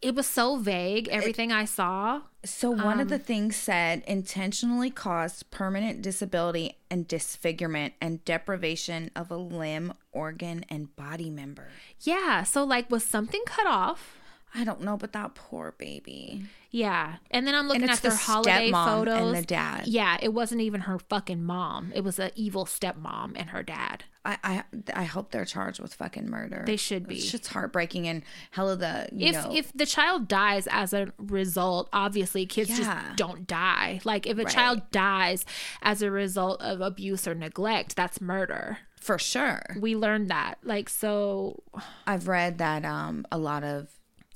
it was so vague everything I saw. So one of the Um, things said intentionally caused permanent disability and disfigurement and deprivation of a limb, organ, and body member. Yeah, so like was something cut off? I don't know, but that poor baby. Yeah, and then I'm looking at their the holiday photos. and the dad. Yeah, it wasn't even her fucking mom. It was an evil stepmom and her dad. I, I I hope they're charged with fucking murder. They should be. It's heartbreaking and hella the you If know if the child dies as a result, obviously kids Yeah. just don't die. Like if a Right. child dies as a result of abuse or neglect, that's murder. for sure. We learned that. Like so I've read that um a lot of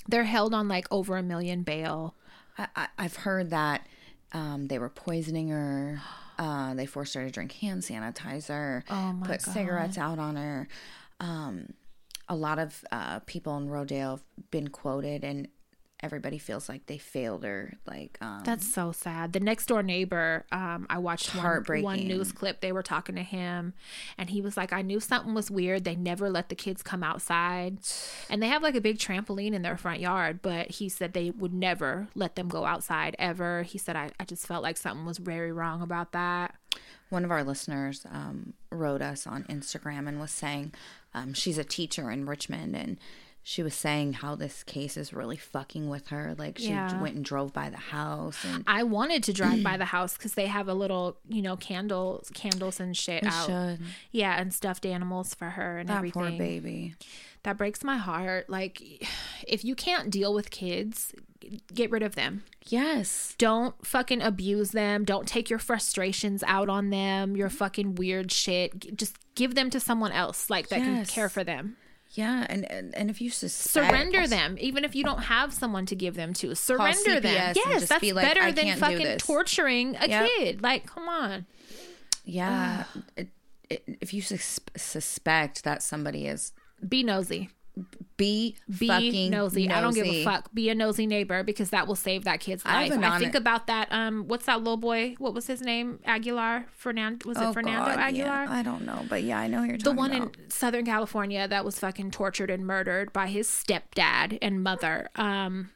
they're held on like over a million bail. I, I, I've heard that um, they were poisoning her. Uh, they forced her to drink hand sanitizer. Oh my put cigarettes out on her. Um, a lot of uh, people in Rodeo have been quoted, and everybody feels like they failed her. Like um, That's so sad. The next door neighbor, um, I watched one, one news clip. They were talking to him, and he was like, "I knew something was weird. They never let the kids come outside, and they have like a big trampoline in their front yard. But he said they would never let them go outside ever. He said, I, I just felt like something was very wrong about that. one of our listeners um, wrote us on Instagram and was saying um, she's a teacher in Richmond and she was saying how this case is really fucking with her. Like she Yeah. went and drove by the house and I wanted to drive by the house because they have a little, you know, candles, candles and shit out. should. Yeah, and stuffed animals for her and that everything. poor baby. That breaks my heart. Like, if you can't deal with kids, get rid of them. Yes. Don't fucking abuse them. Don't take your frustrations out on them, your fucking weird shit. Just give them to someone else, like, that can care for them. Yeah, and and, and if you suspect, Surrender them, even if you don't have someone to give them to. Surrender them. Yes, that's be like, better "I than fucking torturing a Yep. kid. Like, come on. Yeah, it, it, if you sus- suspect that somebody is Be nosy. Be Be fucking nosy. I don't give a nosy. fuck. Be a nosy neighbor because that will save that kid's I life. have I, think about that. Um, what's that little boy? What was his name? Aguilar. Fernando. Was it Oh, Fernando God, Aguilar? Yeah, I don't know, but yeah, I know who you're the one about. in Southern California that was fucking tortured and murdered by his stepdad and mother. Um,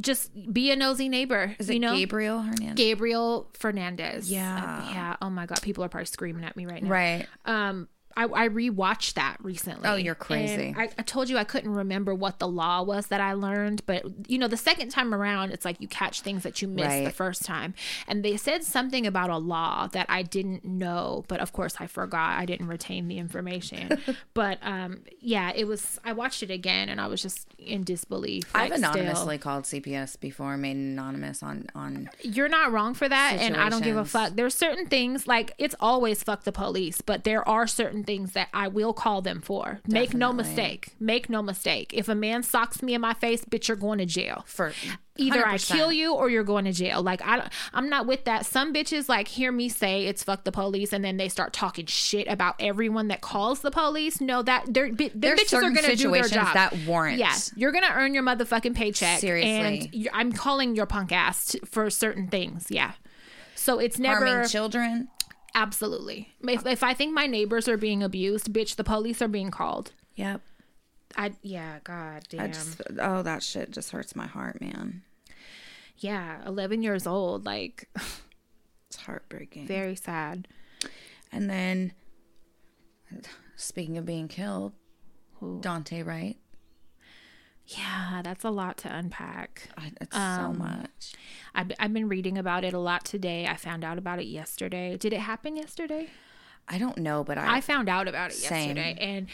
just be a nosy neighbor. is you it know, Gabriel Hernandez? Gabriel Fernandez. Yeah. Uh, yeah. Oh my god, people are probably screaming at me right now. right. Um, I, I rewatched that recently. Oh, you're crazy. I, I told you I couldn't remember what the law was that I learned, but you know, the second time around, it's like you catch things that you missed the first time. And they said something about a law that I didn't know, but of course I forgot. I didn't retain the information. but um, yeah, it was. I watched it again, and I was just in disbelief. I've like, still. anonymously called CPS before, made anonymous on on. You're not wrong for that, and I don't give a fuck. There's certain things like it's always fuck the police, but there are certain things that I will call them for. Make no mistake. Make no mistake. If a man socks me in my face, bitch, you're going to jail. For Either I 100%. kill you or you're going to jail. Like I, I'm not with that. Some bitches like hear me say it's fuck the police, and then they start talking shit about everyone that calls the police. No, that they're There's bitches are going to do their job. that warrant. Yeah, you're gonna earn your motherfucking paycheck. Seriously. and I'm calling your punk ass t- for certain things. Yeah, so it's never harming children. Absolutely. If, if I think my neighbors are being abused, bitch, the police are being called. Yep. I yeah, god damn. I just oh that shit just hurts my heart, man. yeah, 11 years old, like It's heartbreaking. very sad. And then, speaking of being killed, Daunte Wright. Yeah, that's a lot to unpack. It's Um, so much. I've, I've been reading about it a lot today. I found out about it yesterday. Did it happen yesterday? I don't know, but I, I found out about it Same. yesterday, and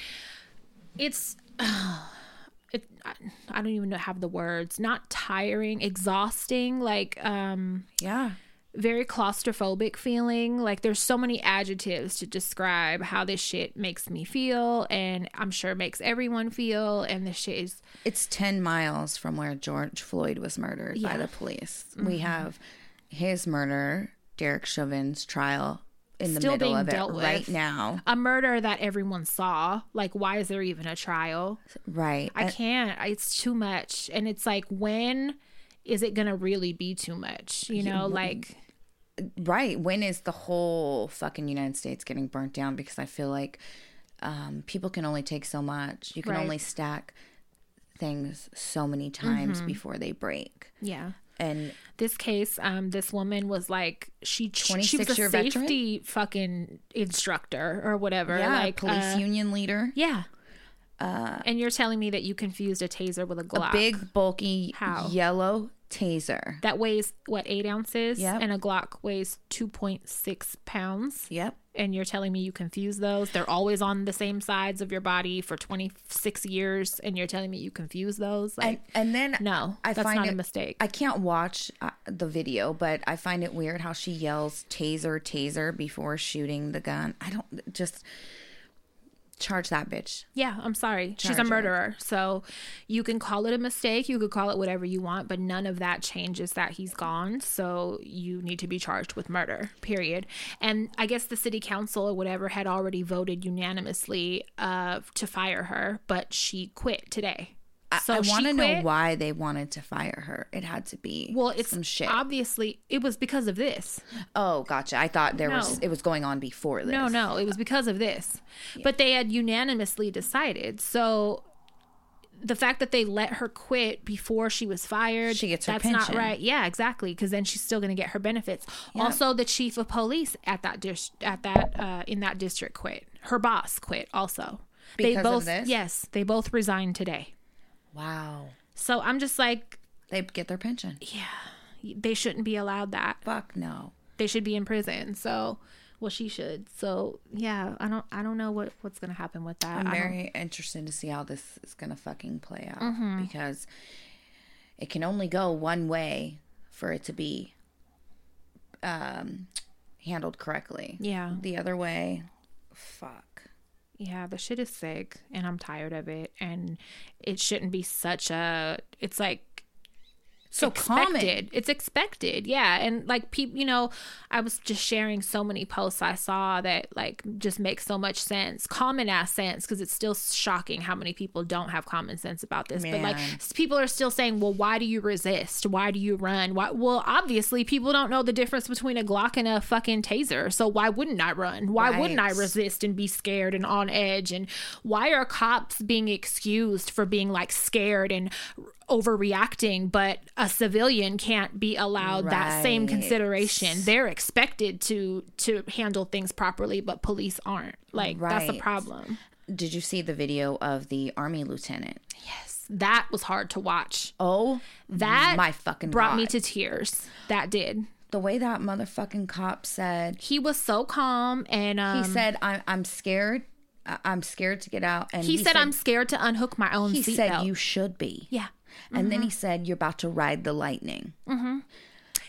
it's it. I, I don't even know have the words. Not tiring, exhausting. Like um, yeah, very claustrophobic feeling. Like there's so many adjectives to describe how this shit makes me feel and I'm sure makes everyone feel and this shit is It's 10 miles from where George Floyd was murdered by the police. We mm-hmm. have his murder, Derek Chauvin's trial in the Still middle being of it dealt right now. a murder that everyone saw. Like why is there even a trial? Right. I can't. It's too much. And it's like when is it going to really be too much? You know, like right. When is the whole fucking United States getting burnt down? Because I feel like um, people can only take so much. You can Right. only stack things so many times Mm-hmm. before they break. yeah. And this case, um, this woman was like she she was a year veteran? safety fucking instructor or whatever. yeah, like police uh, union leader. Yeah. And you're telling me that you confused a taser with a Glock A Big, bulky, How? yellow taser. that weighs what eight ounces, Yep. and a Glock weighs two point six pounds. Yep. And you're telling me you confuse those? They're always on the same sides of your body for 26 years, and you're telling me you confuse those? Like, And, and then no, I that's find not it, a mistake. I can't watch uh, the video, but I find it weird how she yells taser, taser before shooting the gun. I don't just charge that bitch. Yeah, I'm sorry. She's a Charge murderer. So you can call it a mistake. You could call it whatever you want, but none of that changes that he's gone. So you need to be charged with murder, period. And I guess the city council or whatever had already voted unanimously uh, to fire her, but she quit today. So I she want to know why they wanted to fire her. It had to be Well, it's some shit. obviously it was because of this. oh, gotcha. I thought there was it was going on before this. No, no, it was because of this. But they had unanimously decided. So the fact that they let her quit before she was fired, She gets her that's not right. Yeah, exactly. Because then she's still going to get her benefits. Also, the chief of police at that dis- at that uh, in that district quit. Her boss quit. Also, they Because of both this? yes, they both resigned today. Wow. So I'm just like, They get their pension. Yeah. They shouldn't be allowed that. Fuck no. They should be in prison. So. Well, she should. So yeah, I don't. I don't know what what's gonna happen with that. I'm very interested to see how this is gonna fucking play out Mm-hmm. because it can only go one way for it to be um, handled correctly. Yeah. The other way, fuck. Yeah, the shit is sick and I'm tired of it. And it shouldn't be such a. It's like. So common. expected. It's expected, yeah. And like people, you know, I was just sharing so many posts I saw that like just make so much sense, common ass sense, because it's still shocking how many people don't have common sense about this. But like people are still saying, well, why do you resist? Why do you run? Why? Well, obviously people don't know the difference between a Glock and a fucking taser. So why wouldn't I run? Why wouldn't I resist and be scared and on edge? And why are cops being excused for being like scared and overreacting, but a civilian can't be allowed that same consideration? They're expected to to handle things properly, but police aren't. Like that's the problem. Did you see the video of the army lieutenant? Yes, that was hard to watch. Oh, That my fucking brought God. me to tears. That did. the way that motherfucking cop said. He was so calm and um, He said, "I'm I'm scared. I'm scared to get out." And he, said, I'm scared to unhook my own seatbelt. He said. "You should be." yeah. And then he said, "You're about to ride the lightning."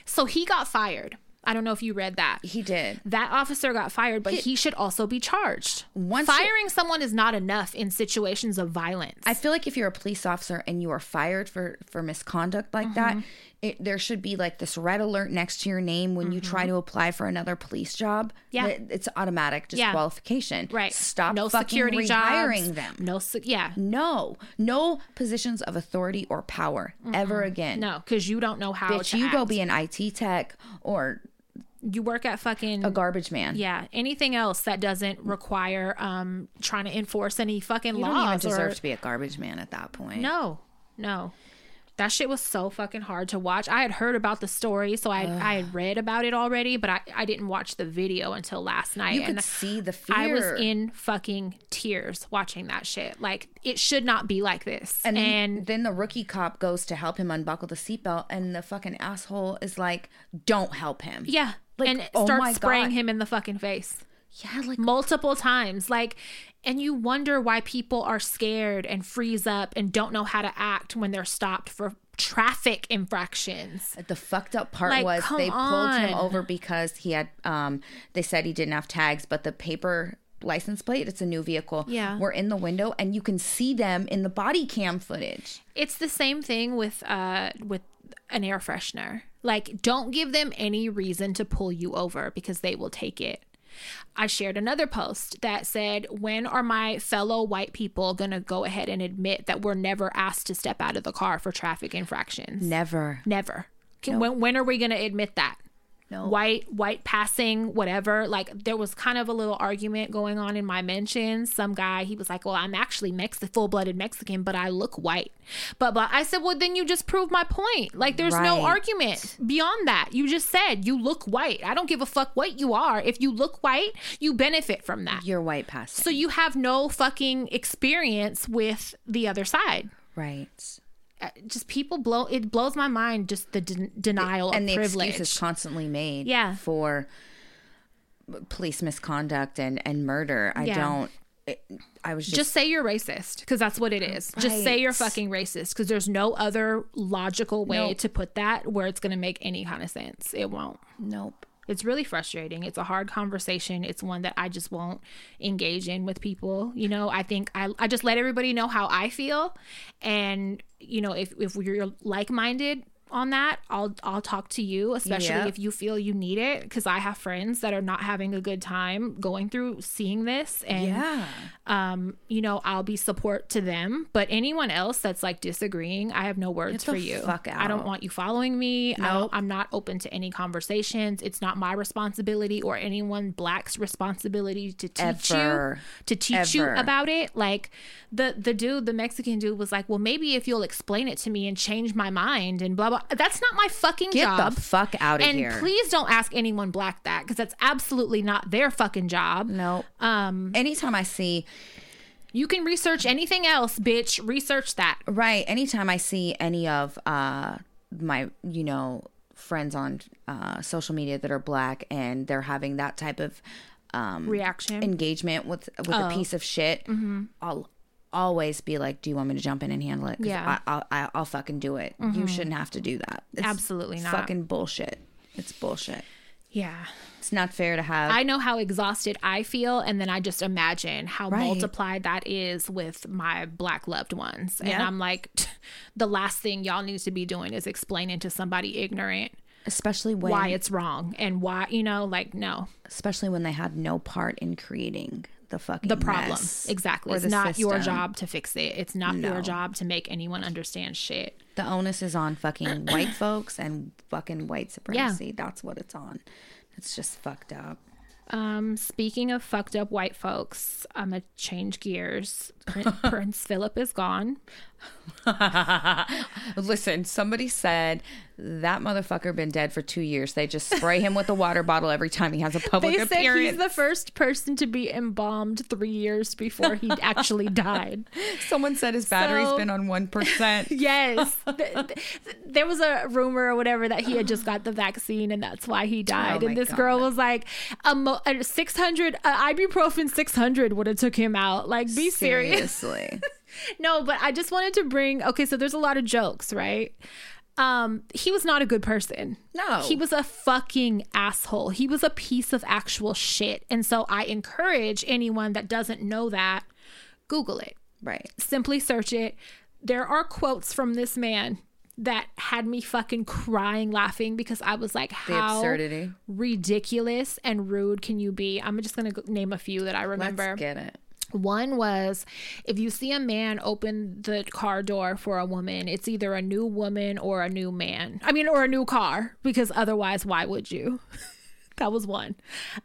So he got fired. I don't know if you read that. He did. That officer got fired, but he, should also be charged. Once Firing someone is not enough in situations of violence. I feel like if you're a police officer and you are fired for for misconduct like that, Mm-hmm. It, there should be like this red alert next to your name when you try to apply for another police job. Mm-hmm. Yeah. That it's automatic Yeah. disqualification. right. Stop no fucking security rehiring jobs. them. No, yeah. No, no positions of authority or power ever again. No, because you don't know how Bitch, you go be an IT tech or you work at fucking a garbage man. yeah anything else that doesn't require um trying to enforce any fucking law. You don't even deserve or to be a garbage man at that point. no no that shit was so fucking hard to watch i had heard about the story so i i had read about it already but i i didn't watch the video until last night You and could see the fear. I was in fucking tears watching that shit. Like it should not be like this. And, And, then, the rookie cop goes to help him unbuckle the seatbelt, and the fucking asshole is like, "Don't help him." yeah, Like, and oh start my spraying God. him in the fucking face. Yeah, like multiple times. Like, and you wonder why people are scared and freeze up and don't know how to act when they're stopped for traffic infractions. the fucked up part Like, was they pulled him over because he had um they said he didn't have tags, but the paper license plate, it's a new vehicle, Yeah. we're in the window and you can see them in the body cam footage. It's the same thing with uh with an air freshener. Like don't give them any reason to pull you over because they will take it. I shared another post that said, When are my fellow white people going to go ahead and admit that we're never asked to step out of the car for traffic infractions? Never. Never. Can, when, when are we going to admit that? No. White, white passing, whatever. Like there was kind of a little argument going on in my mentions. Some guy, he was like, "Well, I'm actually Mexican, full-blooded Mexican, but I look white." But but I said, "Well, then you just proved my point. Like there's no argument beyond that. You just said you look white. I don't give a fuck what you are. If you look white, you benefit from that. You're white passing. So you have no fucking experience with the other side." right. Uh, Just people blow it blows my mind just the den- denial and of the privilege. excuse is constantly made Yeah. for police misconduct and and murder i Yeah. don't it, i was just, just say you're racist because that's what it is. Just say you're fucking racist because there's no other logical way Nope. to put that where it's going to make any kind of sense. It won't. nope It's really frustrating. It's a hard conversation. It's one that I just won't engage in with people. You know, I think I, I just let everybody know how I feel. And, you know, if, if we're like minded on that, I'll I'll talk to you, especially Yep. if you feel you need it. Because I have friends that are not having a good time going through seeing this. And yeah um, you know, I'll be support to them. But anyone else that's like disagreeing, I have no words for you. fuck I don't want you following me. Nope. I'm not open to any conversations. It's not my responsibility or anyone black's responsibility to teach Ever. you to teach you about it. Like the the dude, the Mexican dude, was like, "Well, maybe if you'll explain it to me and change my mind and blah blah." That's not my fucking get job. Get the fuck out of and here please don't ask anyone black that because that's absolutely not their fucking job. no Um, anytime i see you can research anything else, bitch. Research that. right anytime i see any of uh my you know friends on uh social media that are black and they're having that type of um Reaction. engagement with with a piece of shit i'll always be like do you want me to jump in and handle it?" Yeah. I, I'll, I- I'll fucking do it you mm-hmm. shouldn't have to do that It's Absolutely not. fucking bullshit it's bullshit yeah. it's not fair to have I know how exhausted I feel, and then I just imagine how Right. multiplied that is with my black loved ones. And I'm like, the last thing y'all need to be doing is explaining to somebody ignorant especially when why it's wrong and why, you know, like, no, especially when they had no part in creating the fucking the problem. Exactly. It's not your job to fix it. It's not No. your job to make anyone understand shit. The onus is on fucking white folks and fucking white supremacy. That's what it's on. It's just fucked up. Um, speaking of fucked up white folks, I'm gonna change gears. Prin- Prince Philip is gone. Listen, somebody said that motherfucker been dead for two years. They just spray him with a water bottle every time he has a public They said he's the first person to be embalmed three years before he actually died. Someone said his battery's So- been on one percent. Yes. Th- th- there was a rumor or whatever that he had just got the vaccine and that's why he died. Oh and this God. girl was like, a, mo- a 600, uh, ibuprofen 600 would have took him out. Like, be serious. Seriously. No, but I just wanted to bring, okay, so there's a lot of jokes, right? Um, he was not a good person. No. He was a fucking asshole. He was a piece of actual shit. And so I encourage anyone that doesn't know that, Google it right. simply search it. There are quotes from this man that had me fucking crying laughing because I was like, how absurdity. ridiculous and rude can you be? I'm just going to name a few that I remember. Let's get it. One was if you see a man open the car door for a woman, it's either a new woman or a new man. I mean, or a new car, because otherwise, why would you? that was one.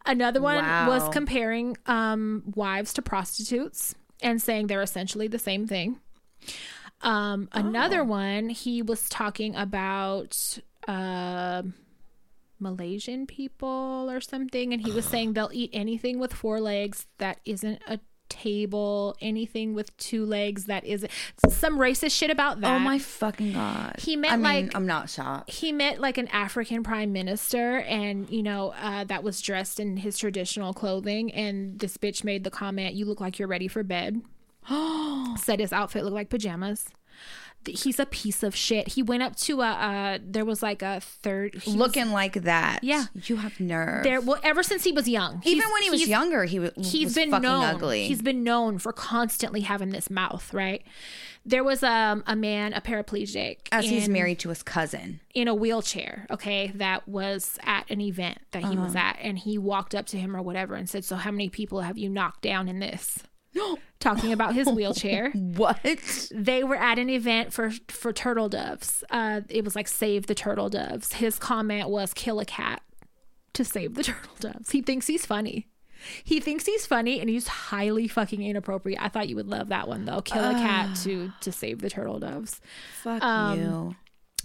Another one was comparing um, wives to prostitutes and saying they're essentially the same thing. Um, another one, he was talking about uh, Malaysian people or something, and he was saying they'll eat anything with four legs that isn't a table, anything with two legs that is some racist shit about that. Oh my fucking god. He meant I mean, like- I'm not shocked. he met like an African prime minister, and you know uh, that was dressed in his traditional clothing. And this bitch made the comment, "You look like you're ready for bed." Said his outfit looked like pajamas. He's a piece of shit. He went up to a. Uh, there was like a third. he was- Looking like that. Yeah. You have nerve. there. Well, ever since he was young, Even when he was younger, he was, he's was been fucking known ugly. he's been known for constantly having this mouth right there was um, a man a paraplegic As he's married to his cousin. in a wheelchair okay that was at an event that he Uh-huh. was at and he walked up to him or whatever and said so how many people have you knocked down in this talking about his wheelchair. What? they were at an event for for turtle doves. Uh it was like save the turtle doves. His comment was kill a cat to save the turtle doves. He thinks he's funny. He thinks he's funny and he's highly fucking inappropriate. I thought you would love that one though. Kill a cat to to save the turtle doves. Fuck Um, you.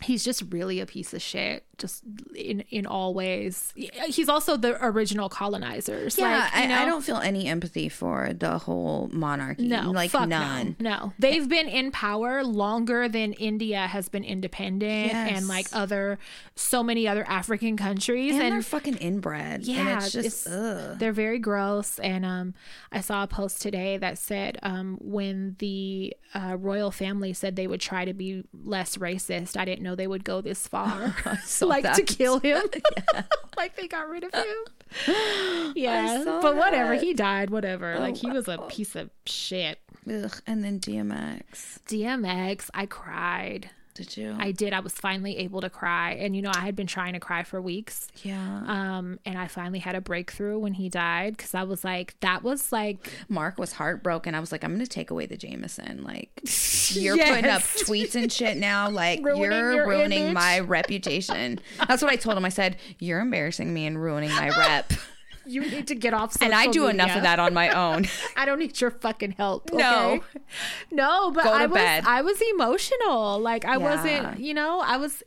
He's just really a piece of shit just in in all ways he's also the original colonizers Yeah, like, you I, I don't feel any empathy for the whole monarchy. No, like none. No, no. they've been in power longer than India has been independent, Yes. and like other, so many other African countries, And, and, they're fucking inbred. yeah, and it's just it's- they're very gross. And um, I saw a post today that said um, when the uh, royal family said they would try to be less racist, I didn't know they would go this far, like to kill him, like they got rid of him. Yeah, but whatever, that. he died. Whatever, oh, like he was a piece of shit. Ugh. And then DMX. DMX, I cried. Did you? I did. I was finally able to cry. And you know, I had been trying to cry for weeks. yeah. Um, and I finally had a breakthrough when he died because I was like, that was like Mark was heartbroken. I was like, I'm gonna take away the Jameson. Like you're putting up tweets and shit now. Like Ruining you're your ruining image. my reputation. That's what I told him. I said, You're embarrassing me and ruining my rep. you need to get off social and I do enough of that on my own. I don't need your fucking help. No. okay? No, but Go to I was bed. I was emotional. Like I Yeah. wasn't, you know, I was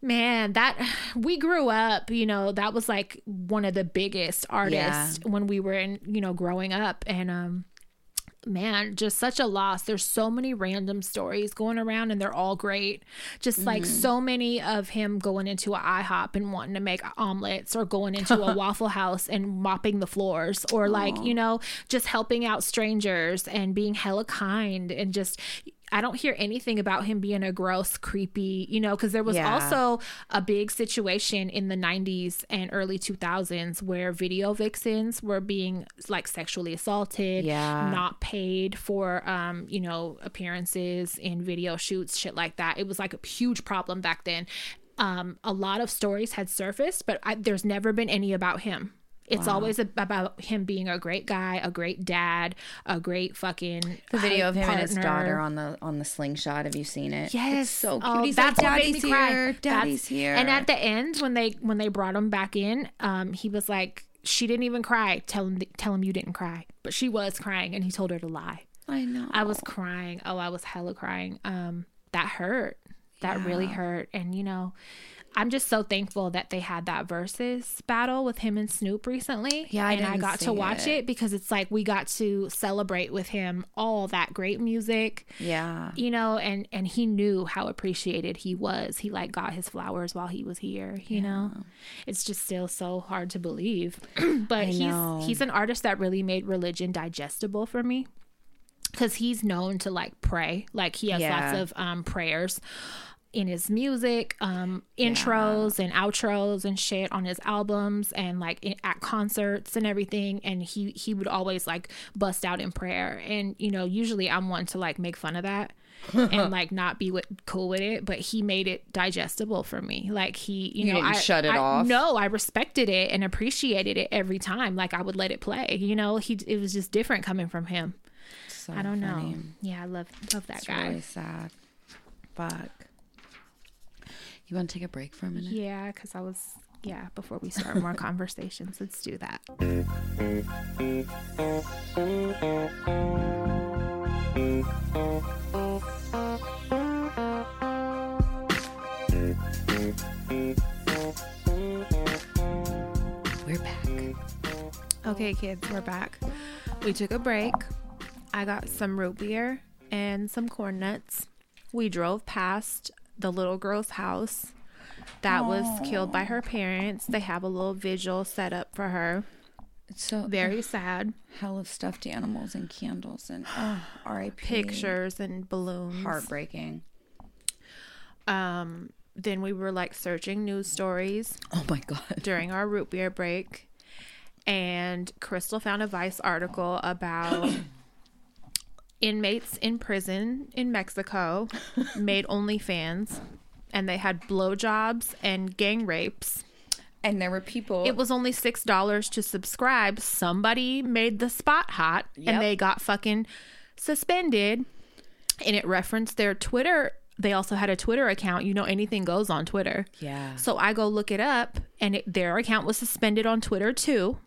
man, that we grew up, you know, that was like one of the biggest artists when we were in, you know, growing up and um man, just such a loss. There's so many random stories going around and they're all great. Just like Mm-hmm. so many of him going into a IHOP and wanting to make omelets or going into a Waffle House and mopping the floors or like, you know, just helping out strangers and being hella kind and just I don't hear anything about him being a gross, creepy, you know, because there was Yeah. also a big situation in the 90s and early 2000s where video vixens were being like sexually assaulted, Yeah. not paid for, um, you know, appearances in video shoots, shit like that. It was like a huge problem back then. Um, a lot of stories had surfaced, but I, there's never been any about him. It's always about him being a great guy, a great dad, a great fucking The video of him and his daughter on the on the slingshot. Have you seen it? Yes, It's so cute. Oh, He's that's like, what made Daddy's me cry. here. That's- Daddy's here. And at the end, when they when they brought him back in, um, he was like, "She didn't even cry. Tell him, tell him you didn't cry." But she was crying, and he told her to lie. I know. I was crying. Oh, I was hella crying. Um, that hurt. That really hurt. And you know, I'm just so thankful that they had that Verzuz battle with him and Snoop recently. Yeah, I and I got to watch it. it because it's like we got to celebrate with him all that great music yeah. you know and and he knew how appreciated he was he like got his flowers while he was here you know it's just still so hard to believe but he's know. he's an artist that really made religion digestible for me because he's known to like pray like he has Yeah. lots of um prayers in his music um intros and outros and shit on his albums and like in, at concerts and everything. And he he would always like bust out in prayer. And you know usually i'm one to like make fun of that and like not be with, cool with it. But he made it digestible for me. Like he you, You know I, shut it I- off? no i respected it and appreciated it every time. Like i would let it play you know? He it was just different coming from him. So i don't funny. know yeah i love love that It's guy. really sad. Fuck. You want to take a break for a minute? Yeah, because I was, yeah, before we start more conversations, let's do that. We're back. Okay, kids, we're back. we took a break. I got some root beer and some corn nuts. We drove past the little girl's house that was killed by her parents. They have a little vigil set up for her. It's so Very sad. hell of stuffed animals and candles and oh, R.I.P. Pictures and balloons. Heartbreaking. Um, then we were like searching news stories Oh my god. during our root beer break. And Crystal found a Vice article about inmates in prison in Mexico made OnlyFans and they had blowjobs and gang rapes. And there were people. It was only six dollars to subscribe. Somebody made the spot hot Yep. and they got fucking suspended. And it referenced their Twitter. They also had a Twitter account. You know, anything goes on Twitter. yeah. So I go look it up, and it, their account was suspended on Twitter too.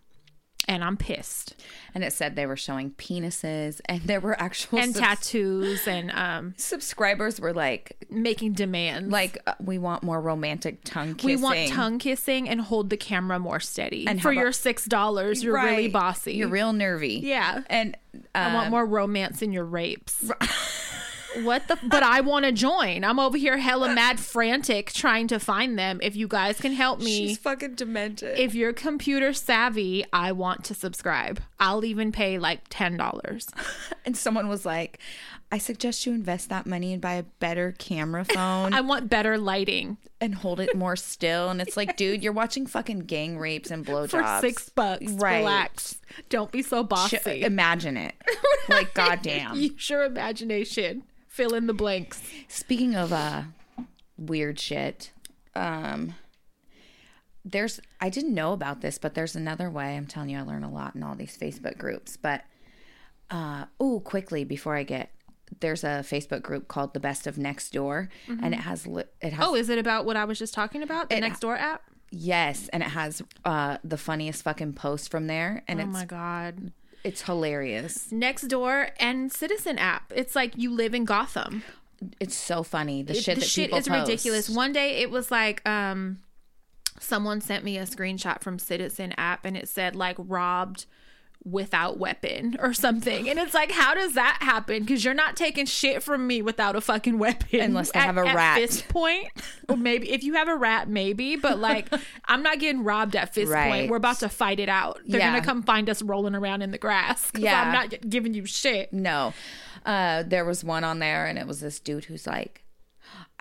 And I'm pissed. And it said they were showing penises, and there were actual And subs- tattoos and um, subscribers were like, making demands. like uh, we want more romantic tongue kissing. we want tongue kissing and hold the camera more steady. And for about- your six dollars, you're really bossy. You're real nervy. Yeah. And I want um, more romance in your rapes. what the? But I want to join. I'm over here hella mad, frantic, trying to find them. If you guys can help me, She's fucking demented. if you're computer savvy, I want to subscribe. I'll even pay like ten dollars. and someone was like, I suggest you invest that money and buy a better camera phone I want better lighting and hold it more still. And it's like, dude, you're watching fucking gang rapes and blowjobs. for six bucks. Right. Relax. Don't be so Sh- bossy. Imagine it. Like, goddamn. Use your imagination. Fill in the blanks. Speaking of uh weird shit, um there's I didn't know about this, but there's another way. I'm telling you, I learn a lot in all these Facebook groups. But uh oh, quickly before I get there's a Facebook group called the Best of Nextdoor, and it has it has Oh, is it about what I was just talking about? The Nextdoor app? yes, and it has uh the funniest fucking post from there, and Oh it's my god. It's hilarious. Nextdoor and Citizen app. It's like you live in Gotham. It's so funny the shit that people post. the shit is post. ridiculous. One day it was like um someone sent me a screenshot from Citizen app and it said like robbed without weapon or something. And it's like how does that happen? Cuz you're not taking shit from me without a fucking weapon. Unless At- have a rat. at this point. Or maybe if you have a rat maybe, but like I'm not getting robbed at fist Right. point. We're about to fight it out. They're Yeah. going to come find us rolling around in the grass Yeah. I'm not giving you shit. No. Uh, there was one on there, and it was this dude who's like,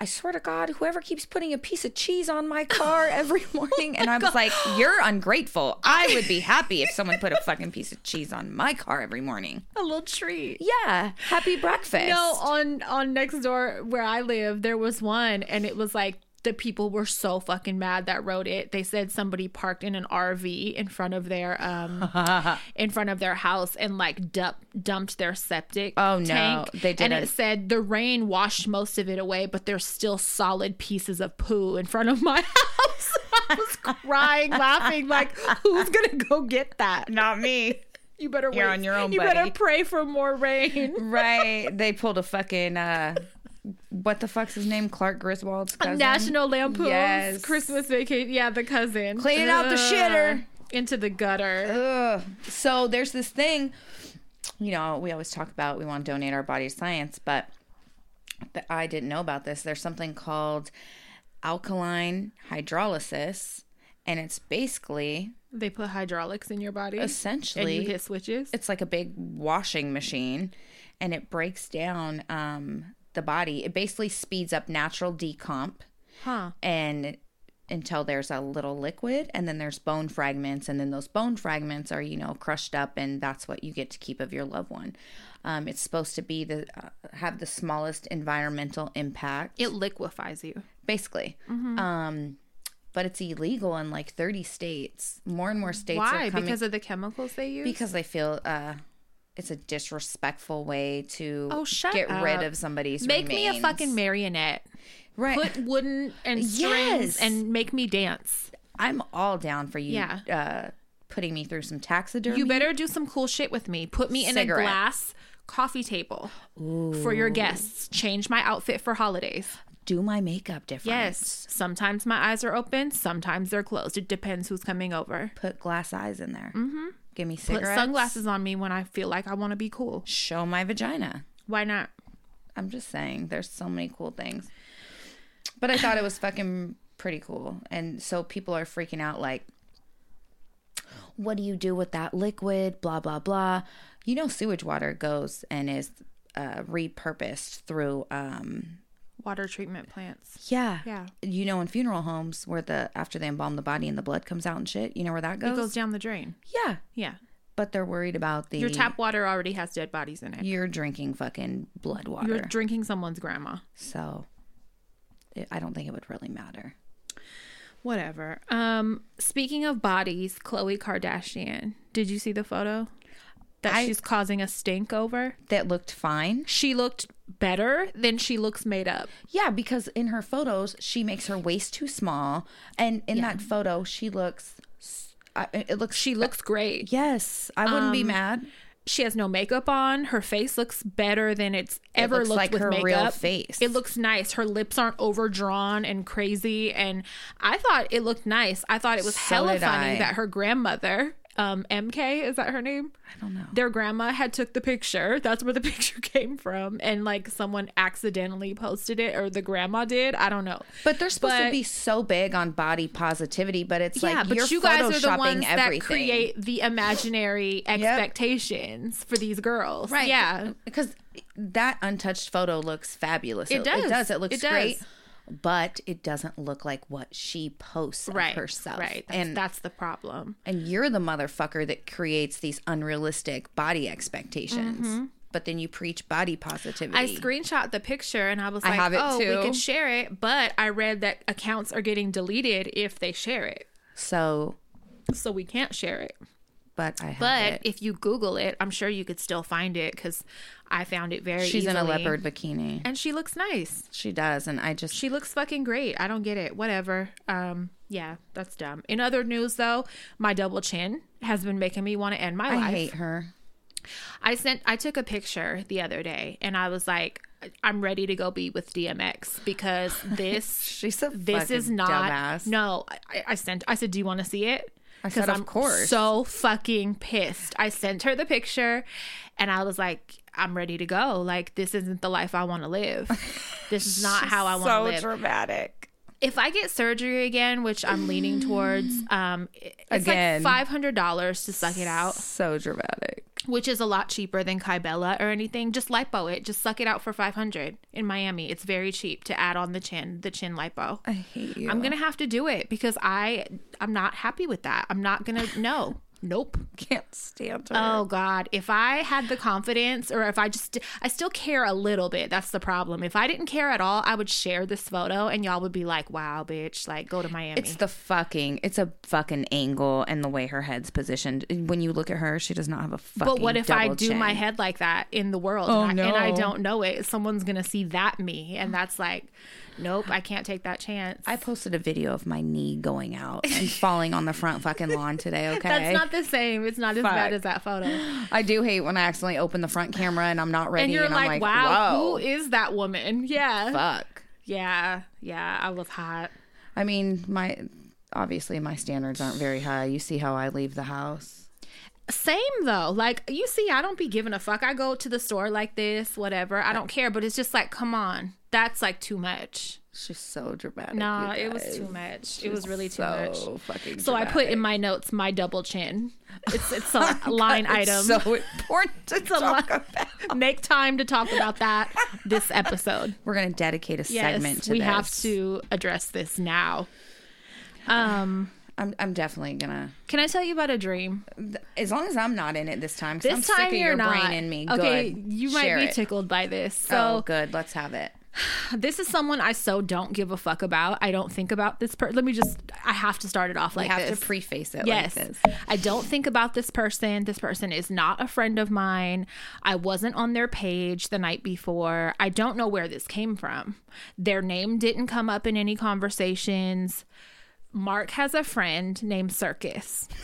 I swear to God, whoever keeps putting a piece of cheese on my car oh every morning. And I was like, You're ungrateful. I would be happy if someone put a fucking piece of cheese on my car every morning. A little treat. Yeah. Happy breakfast. No, on on Nextdoor where I live, there was one, and it was like the people were so fucking mad that wrote it. They said somebody parked in an RV in front of their um in front of their house and like dump, dumped their septic. Oh, no. They did and it. it said the rain washed most of it away, but there's still solid pieces of poo in front of my house. I was crying, laughing, like who's gonna go get that? Not me. You better You're wait. on your own, You buddy. better pray for more rain. right. They pulled a fucking, uh, what the fuck's his name? Clark Griswold's cousin. National Lampoon's Yes. Christmas Vacation. Yeah, the cousin. Cleaning out the shitter. Into the gutter. Ugh. So there's this thing, you know, we always talk about we want to donate our body to science, but I didn't know about this. There's something called alkaline hydrolysis, and it's basically They put hydraulics in your body. essentially and you hit switches. it's like a big washing machine, and it breaks down um, the body. It basically speeds up natural decomp Huh. and until there's a little liquid and then there's bone fragments and then those bone fragments are you know crushed up and that's what you get to keep of your loved one um, it's supposed to be the uh, have the smallest environmental impact It liquefies you. basically Mm-hmm. um, but it's illegal in like 30 states more and more states Why? are coming Because of the chemicals they use? because they feel uh, it's a disrespectful way to Oh, shut get rid of somebody's Make me a fucking marionette. right Put wooden and strings Yes. and make me dance. i'm all down for you Yeah. uh, putting me through some taxidermy You better do some cool shit with me. Put me in Cigarette. a glass coffee table for your guests. Change my outfit for holidays. do my makeup different. Yes. Sometimes my eyes are open, sometimes they're closed. It depends who's coming over. Put glass eyes in there. Mm-hmm. Give me Put sunglasses on me when I feel like I want to be cool. Show my vagina. Why not? I'm just saying, there's so many cool things. But I thought it was fucking pretty cool. And so people are freaking out like, what do you do with that liquid? Blah, blah, blah. You know, sewage water goes and is uh, repurposed through, um, Water treatment plants. yeah. Yeah. You know, in funeral homes where the, after they embalm the body and the blood comes out and shit, you know where that goes? It goes down the drain. yeah. Yeah. But they're worried about the. Your tap water already has dead bodies in it. You're drinking fucking blood water. You're drinking someone's grandma. so it, I don't think it would really matter. Whatever. Um, speaking of bodies, Khloe Kardashian. Did you see the photo that I- she's causing a stink over? That looked fine. She looked better than she looks made up. Yeah, because in her photos, she makes her waist too small, and in that photo, she looks. It looks. She looks great. Yes, I wouldn't Um, be mad. She has no makeup on. Her face looks better than it's ever looks looked like with her makeup. real face. It looks nice. Her lips aren't overdrawn and crazy. And I thought it looked nice. I thought it was So hella funny I. that her grandmother, um, MK, is that her name? I don't know. their grandma had took the picture that's where the picture came from and like someone accidentally posted it or the grandma did i don't know But they're supposed to be so big on body positivity, but it's yeah like but you're you guys are the ones that create the imaginary expectations for these girls Right. yeah Because that untouched photo looks fabulous. It does. It does. It looks It does. great. But it doesn't look like what she posts of right herself. right that's, and that's the problem and you're the motherfucker that creates these unrealistic body expectations. But then you preach body positivity. Mm-hmm. I screenshot the picture and I was I like, have it "Oh, we too. could share it," but I read that accounts are getting deleted if they share it, so, so we can't share it. But I have But it. if you Google it, I'm sure you could still find it because I found it very. She's in a leopard bikini. and she looks nice. She does, and I just She looks fucking great. I don't get it. Whatever. Um, yeah, that's dumb. In other news, though, my double chin has been making me want to end my I life. I hate her. I sent. I took a picture the other day, and I was like, I'm ready to go be with DMX because this. She's a this is not. dumbass. No, I, I sent. I said, "Do you want to see it?" I said, Because "Of course." So fucking pissed. I sent her the picture, and I was like, "I'm ready to go. Like this isn't the life I want to live. This is not how I want to live." dramatic. If I get surgery again, which I'm leaning towards, um, it's Again. like five hundred dollars to suck it out, So dramatic. which is a lot cheaper than Kybella or anything. Just lipo it, just suck it out for five hundred in Miami. It's very cheap to add on the chin, the chin lipo. I hate you. I'm gonna have to do it because I I'm not happy with that. I'm not gonna no. Nope. can't stand her. Oh God. If I had the confidence or if I just I still care a little bit, that's the problem. If I didn't care at all, I would share this photo and y'all would be like, Wow, bitch, like go to Miami. It's the fucking. It's a fucking angle and the way her head's positioned. When you look at her, she does not have a fucking. But what if I do chin. my head like that in the world Oh, and, I, and I don't know it? Someone's gonna see that me, and that's like, nope, I can't take that chance. I posted a video of my knee going out and falling on the front fucking lawn today. Okay, that's not the same. It's not as bad as that photo. I do hate when I accidentally open the front camera and I'm not ready. And you're I'm like, like, wow, whoa, who is that woman? Yeah, fuck. yeah, yeah. I was hot. I mean, my obviously my standards aren't very high. You see how I leave the house. Same though. Like you see, I don't be giving a fuck. I go to the store like this, whatever. I don't care. But it's just like, come on, that's like too much. She's so dramatic. Nah, it was too much. It was really too so much. fucking. So I put in my notes my double chin. It's it's a line item. So important to a talk li- about. Make time to talk about that this episode. We're gonna dedicate a Yes, segment to we this. have to address this now. Um, I'm, I'm definitely gonna. can I tell you about a dream? As long as I'm not in it this time. This I'm sick time of you're your not. brain in me. Okay, Good. you might Share be it. tickled by this. So oh, good. Let's have it. This is someone I so don't give a fuck about. I don't think about this person. Let me just. I have to start it off like have this. to preface it. Yes. Like this. I don't think about this person. This person is not a friend of mine. I wasn't on their page the night before. I don't know where this came from. Their name didn't come up in any conversations. Mark has a friend named Circus.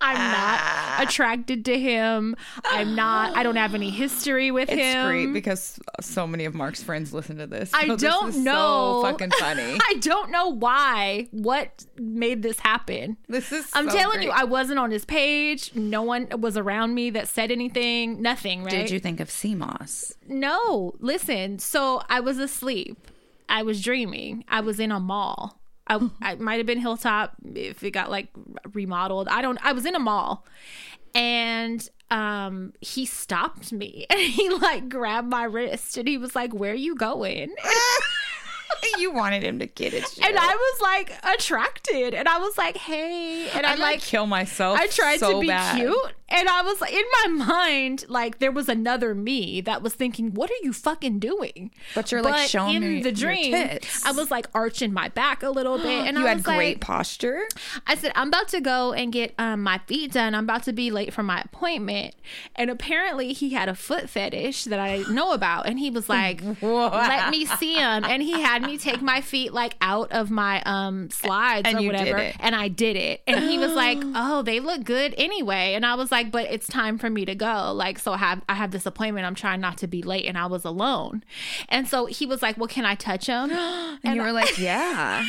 I'm Ah. not attracted to him. I'm not. I don't have any history with It's him. It's great because so many of Mark's friends listen to this. I so this don't is know. So fucking funny. I don't know why. What made this happen? This is. I'm so telling you. I wasn't on his page. No one was around me that said anything. Nothing. Right? Did you think of CMOS? No, listen. So I was asleep. I was dreaming. I was in a mall. I, I might have been Hilltop if it got like remodeled. I don't. I was in a mall, and um, he stopped me and he like grabbed my wrist and he was like, "Where are you going?" you wanted him to get it. And I was like attracted, and I was like, "Hey," and I like kill myself. I tried so to be bad. cute, and I was like, in my mind, like there was another me that was thinking, "What are you fucking doing?" But you're, like, showing in me the your dream. tits. I was like arching my back a little bit, and You I had great like, posture. I said, I'm about to go and get um, my feet done. I'm about to be late for my appointment. And apparently, he had a foot fetish that I know about. And he was like, let me see him. And he had me take my feet like out of my um, slides And or whatever. And I did it. And he was like, oh, they look good anyway. And I was like, but it's time for me to go. Like, so I have, I have this appointment. I'm trying not to be late. And I was alone. And so he was like, well, can I touch him? And, you were like, yeah.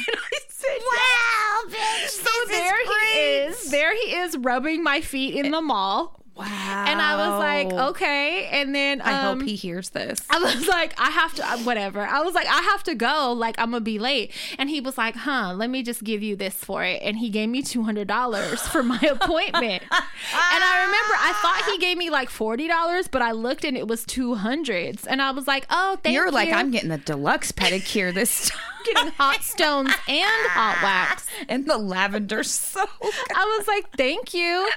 Said, Wow, bitch. so there he is. There he is rubbing my feet in the mall. Wow. And I was like, okay. And then um, I hope he hears this. I was like, I have to, uh, whatever. I was like, I have to go. Like, I'm going to be late. And he was like, huh, let me just give you this for it. And he gave me $200 for my appointment. and I remember I thought he gave me like $40, but I looked and it was 200s. And I was like, oh, thank You're you. like, I'm getting the deluxe pedicure this time. getting hot stones and hot wax. and the lavender soap. I was like, "Thank you."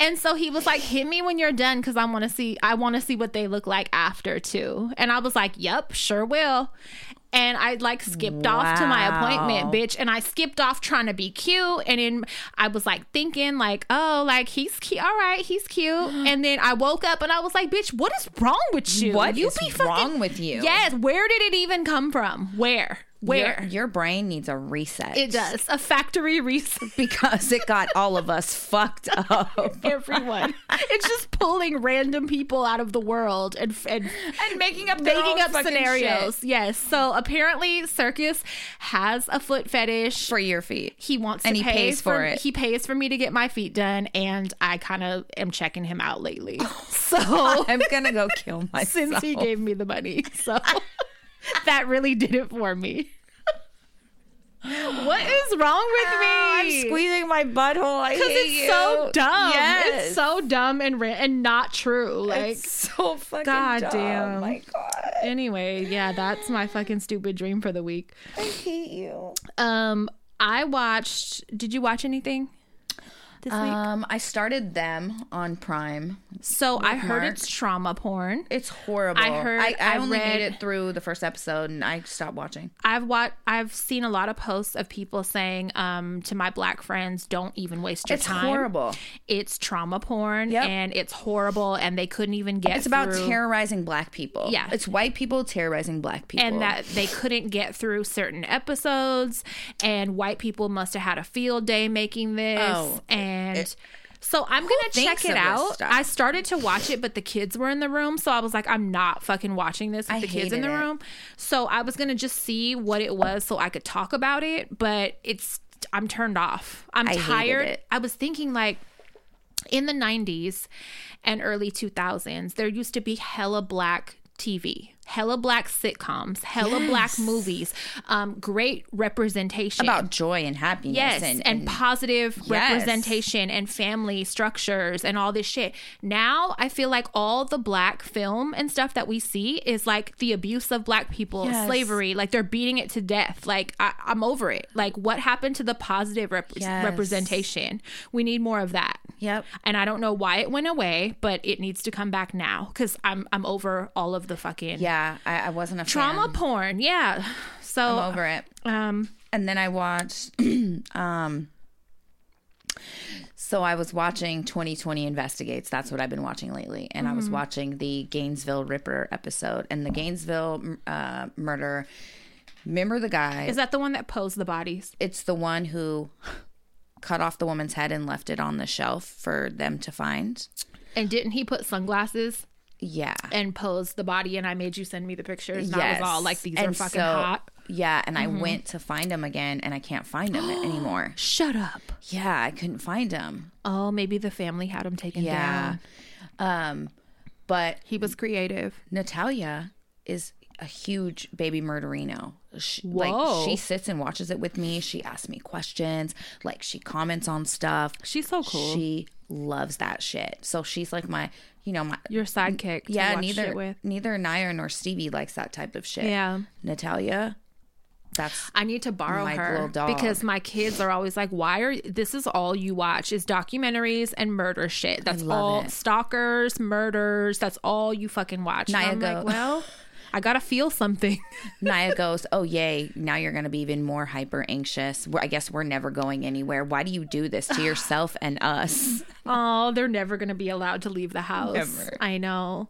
And so he was like, "Hit me when you're done cuz I want to see I want to see what they look like after too." And I was like, "Yep, sure will." And I like skipped off to my appointment, bitch. And I skipped off trying to be cute. And then I was like thinking, like, oh, like he's cute. All right, he's cute. And then I woke up and I was like, bitch, what is wrong with you? What you is wrong with you? Yes. Where did it even come from? Where? Where? Your, your brain needs a reset. it does. A factory reset. because it got all of us fucked up. everyone. it's just pulling random people out of the world and and and making up making up scenarios. shit Yes. So apparently, Circus has a foot fetish. for your feet. he wants And to he pay pays for it. He pays for me to get my feet done, and I kind of am checking him out lately. Oh, so I'm gonna go kill myself. since he gave me the money, so that really did it for me. What is wrong with me? I'm squeezing my butthole. I Because hate it's you. so dumb. Yes. It's so dumb and ra- and not true. Like It's so fucking God dumb. damn. My God, anyway, yeah, that's my fucking stupid dream for the week. I hate you. Um, I watched. Did you watch anything this week? Um, I started them on Prime. So I heard Mark. it's trauma porn. It's horrible. I heard- I, I I only read- made it through the first episode and I stopped watching. I've watched. I've seen a lot of posts of people saying, um, to my black friends, don't even waste your It's time. It's horrible. It's trauma porn, Yep. and it's horrible, and they couldn't even get. It's about terrorizing black people. Yeah. It's white people terrorizing black people. and that they couldn't get through certain episodes and white people must have had a field day making this Oh, and so I'm gonna check it out. I started to watch it, but the kids were in the room, so I was like, I'm not fucking watching this with the kids in the it. room. So I was gonna just see what it was, so I could talk about it. But it's I'm turned off. I'm I tired. it. I was thinking like in the 90s and early 2000s, there used to be hella black TV, hella black sitcoms, hella black movies, um, great representation. about joy and happiness. Yes, and, and, positive Yes. representation and family structures and all this shit. Now I feel like all the black film and stuff that we see is like the abuse of black people, Yes. slavery, like they're beating it to death. Like I, I'm over it. Like what happened to the positive rep- Yes. representation? We need more of that. Yep. And I don't know why it went away, but it needs to come back now because I'm I'm over all of the fucking Yeah, I, I wasn't a trauma fan. porn. Yeah. So I'm over it. um And then I watched. um So I was watching 2020 Investigates. That's what I've been watching lately. And I was Mm-hmm. watching the Gainesville Ripper episode and the Gainesville uh, murder. Remember the guy? is that the one that posed the bodies? it's the one who cut off the woman's head and left it on the shelf for them to find. And didn't he put sunglasses Yeah. and posed the body? And I made you send me the pictures. And I was all like, these are And fucking so- hot. Yeah, and Mm-hmm. I went to find him again and I can't find him anymore. Shut up. Yeah, I couldn't find him. Oh, maybe the family had him taken Yeah. down. Um but He was creative. Natalia is a huge baby murderino. She, Whoa. Like she sits and watches it with me. She asks me questions. Like she comments on stuff. She's so cool. She loves that shit. So she's like my, you know, my Your sidekick. yeah. watch Neither neither Naya nor Stevie likes that type of shit. Yeah. Natalia, that's I need to borrow My her little dog. because my kids are always like, "Why are this is all you watch is documentaries and murder shit? That's all it. stalkers, murders. That's all you fucking watch." Naya I'm go- like, well, I gotta feel something. Naya goes, oh yay! Now you're gonna be even more hyper anxious. I guess we're never going anywhere. Why do you do this to yourself and us? oh, they're never gonna be allowed to leave the house. Never. I know.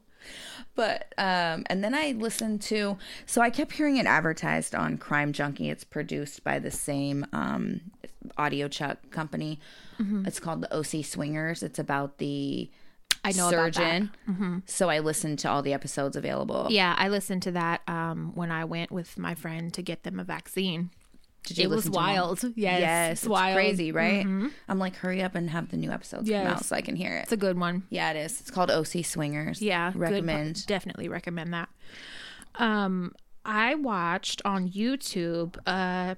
But um and then I listened to so I kept hearing it advertised on Crime Junkie. It's produced by the same um audiochuck company. Mm-hmm. It's called the OC Swingers. It's about the I know about that. Mm-hmm. surgeon. So I listened to all the episodes available. Yeah, I listened to that um, when I went with my friend to get them a vaccine. Did you It was listen to them all? wild. Yes, Yes, it's it's wild. crazy, right? I'm like, hurry up and have the new episodes come out so I can hear it. It's a good one. Yeah, it is. It's called OC Swingers. Yeah, recommend. definitely recommend that. Um, I watched on YouTube. Uh,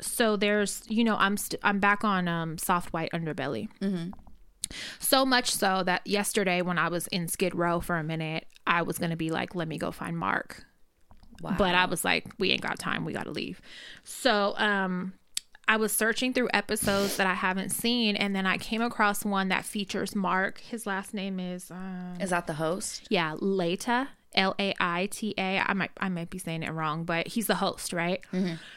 so there's, you know, I'm st- I'm back on um soft white underbelly. Mm-hmm. So much so that yesterday when I was in Skid Row for a minute, I was gonna be like, let me go find Mark. Wow. But I was like, we ain't got time. We got to leave. So, um, I was searching through episodes that I haven't seen, and then I came across one that features Mark. His last name is, um, is that the host? yeah, Laita, L A I T A. I might I might be saying it wrong, but he's the host, right?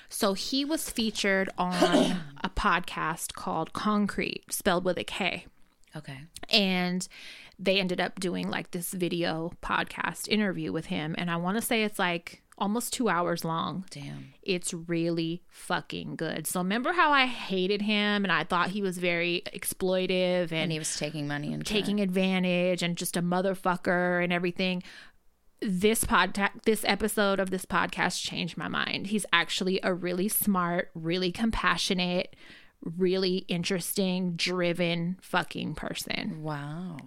So he was featured on a podcast called Koncrete, spelled with a K Okay. and they ended up doing like this video podcast interview with him. And i want to say it's like almost two hours long. Damn. it's really fucking good. So remember how i hated him and i thought he was very exploitive and, And he was taking money and taking advantage and just a motherfucker and everything. This podcast this episode of this podcast changed my mind. He's actually a really smart really compassionate really interesting driven fucking person. Wow.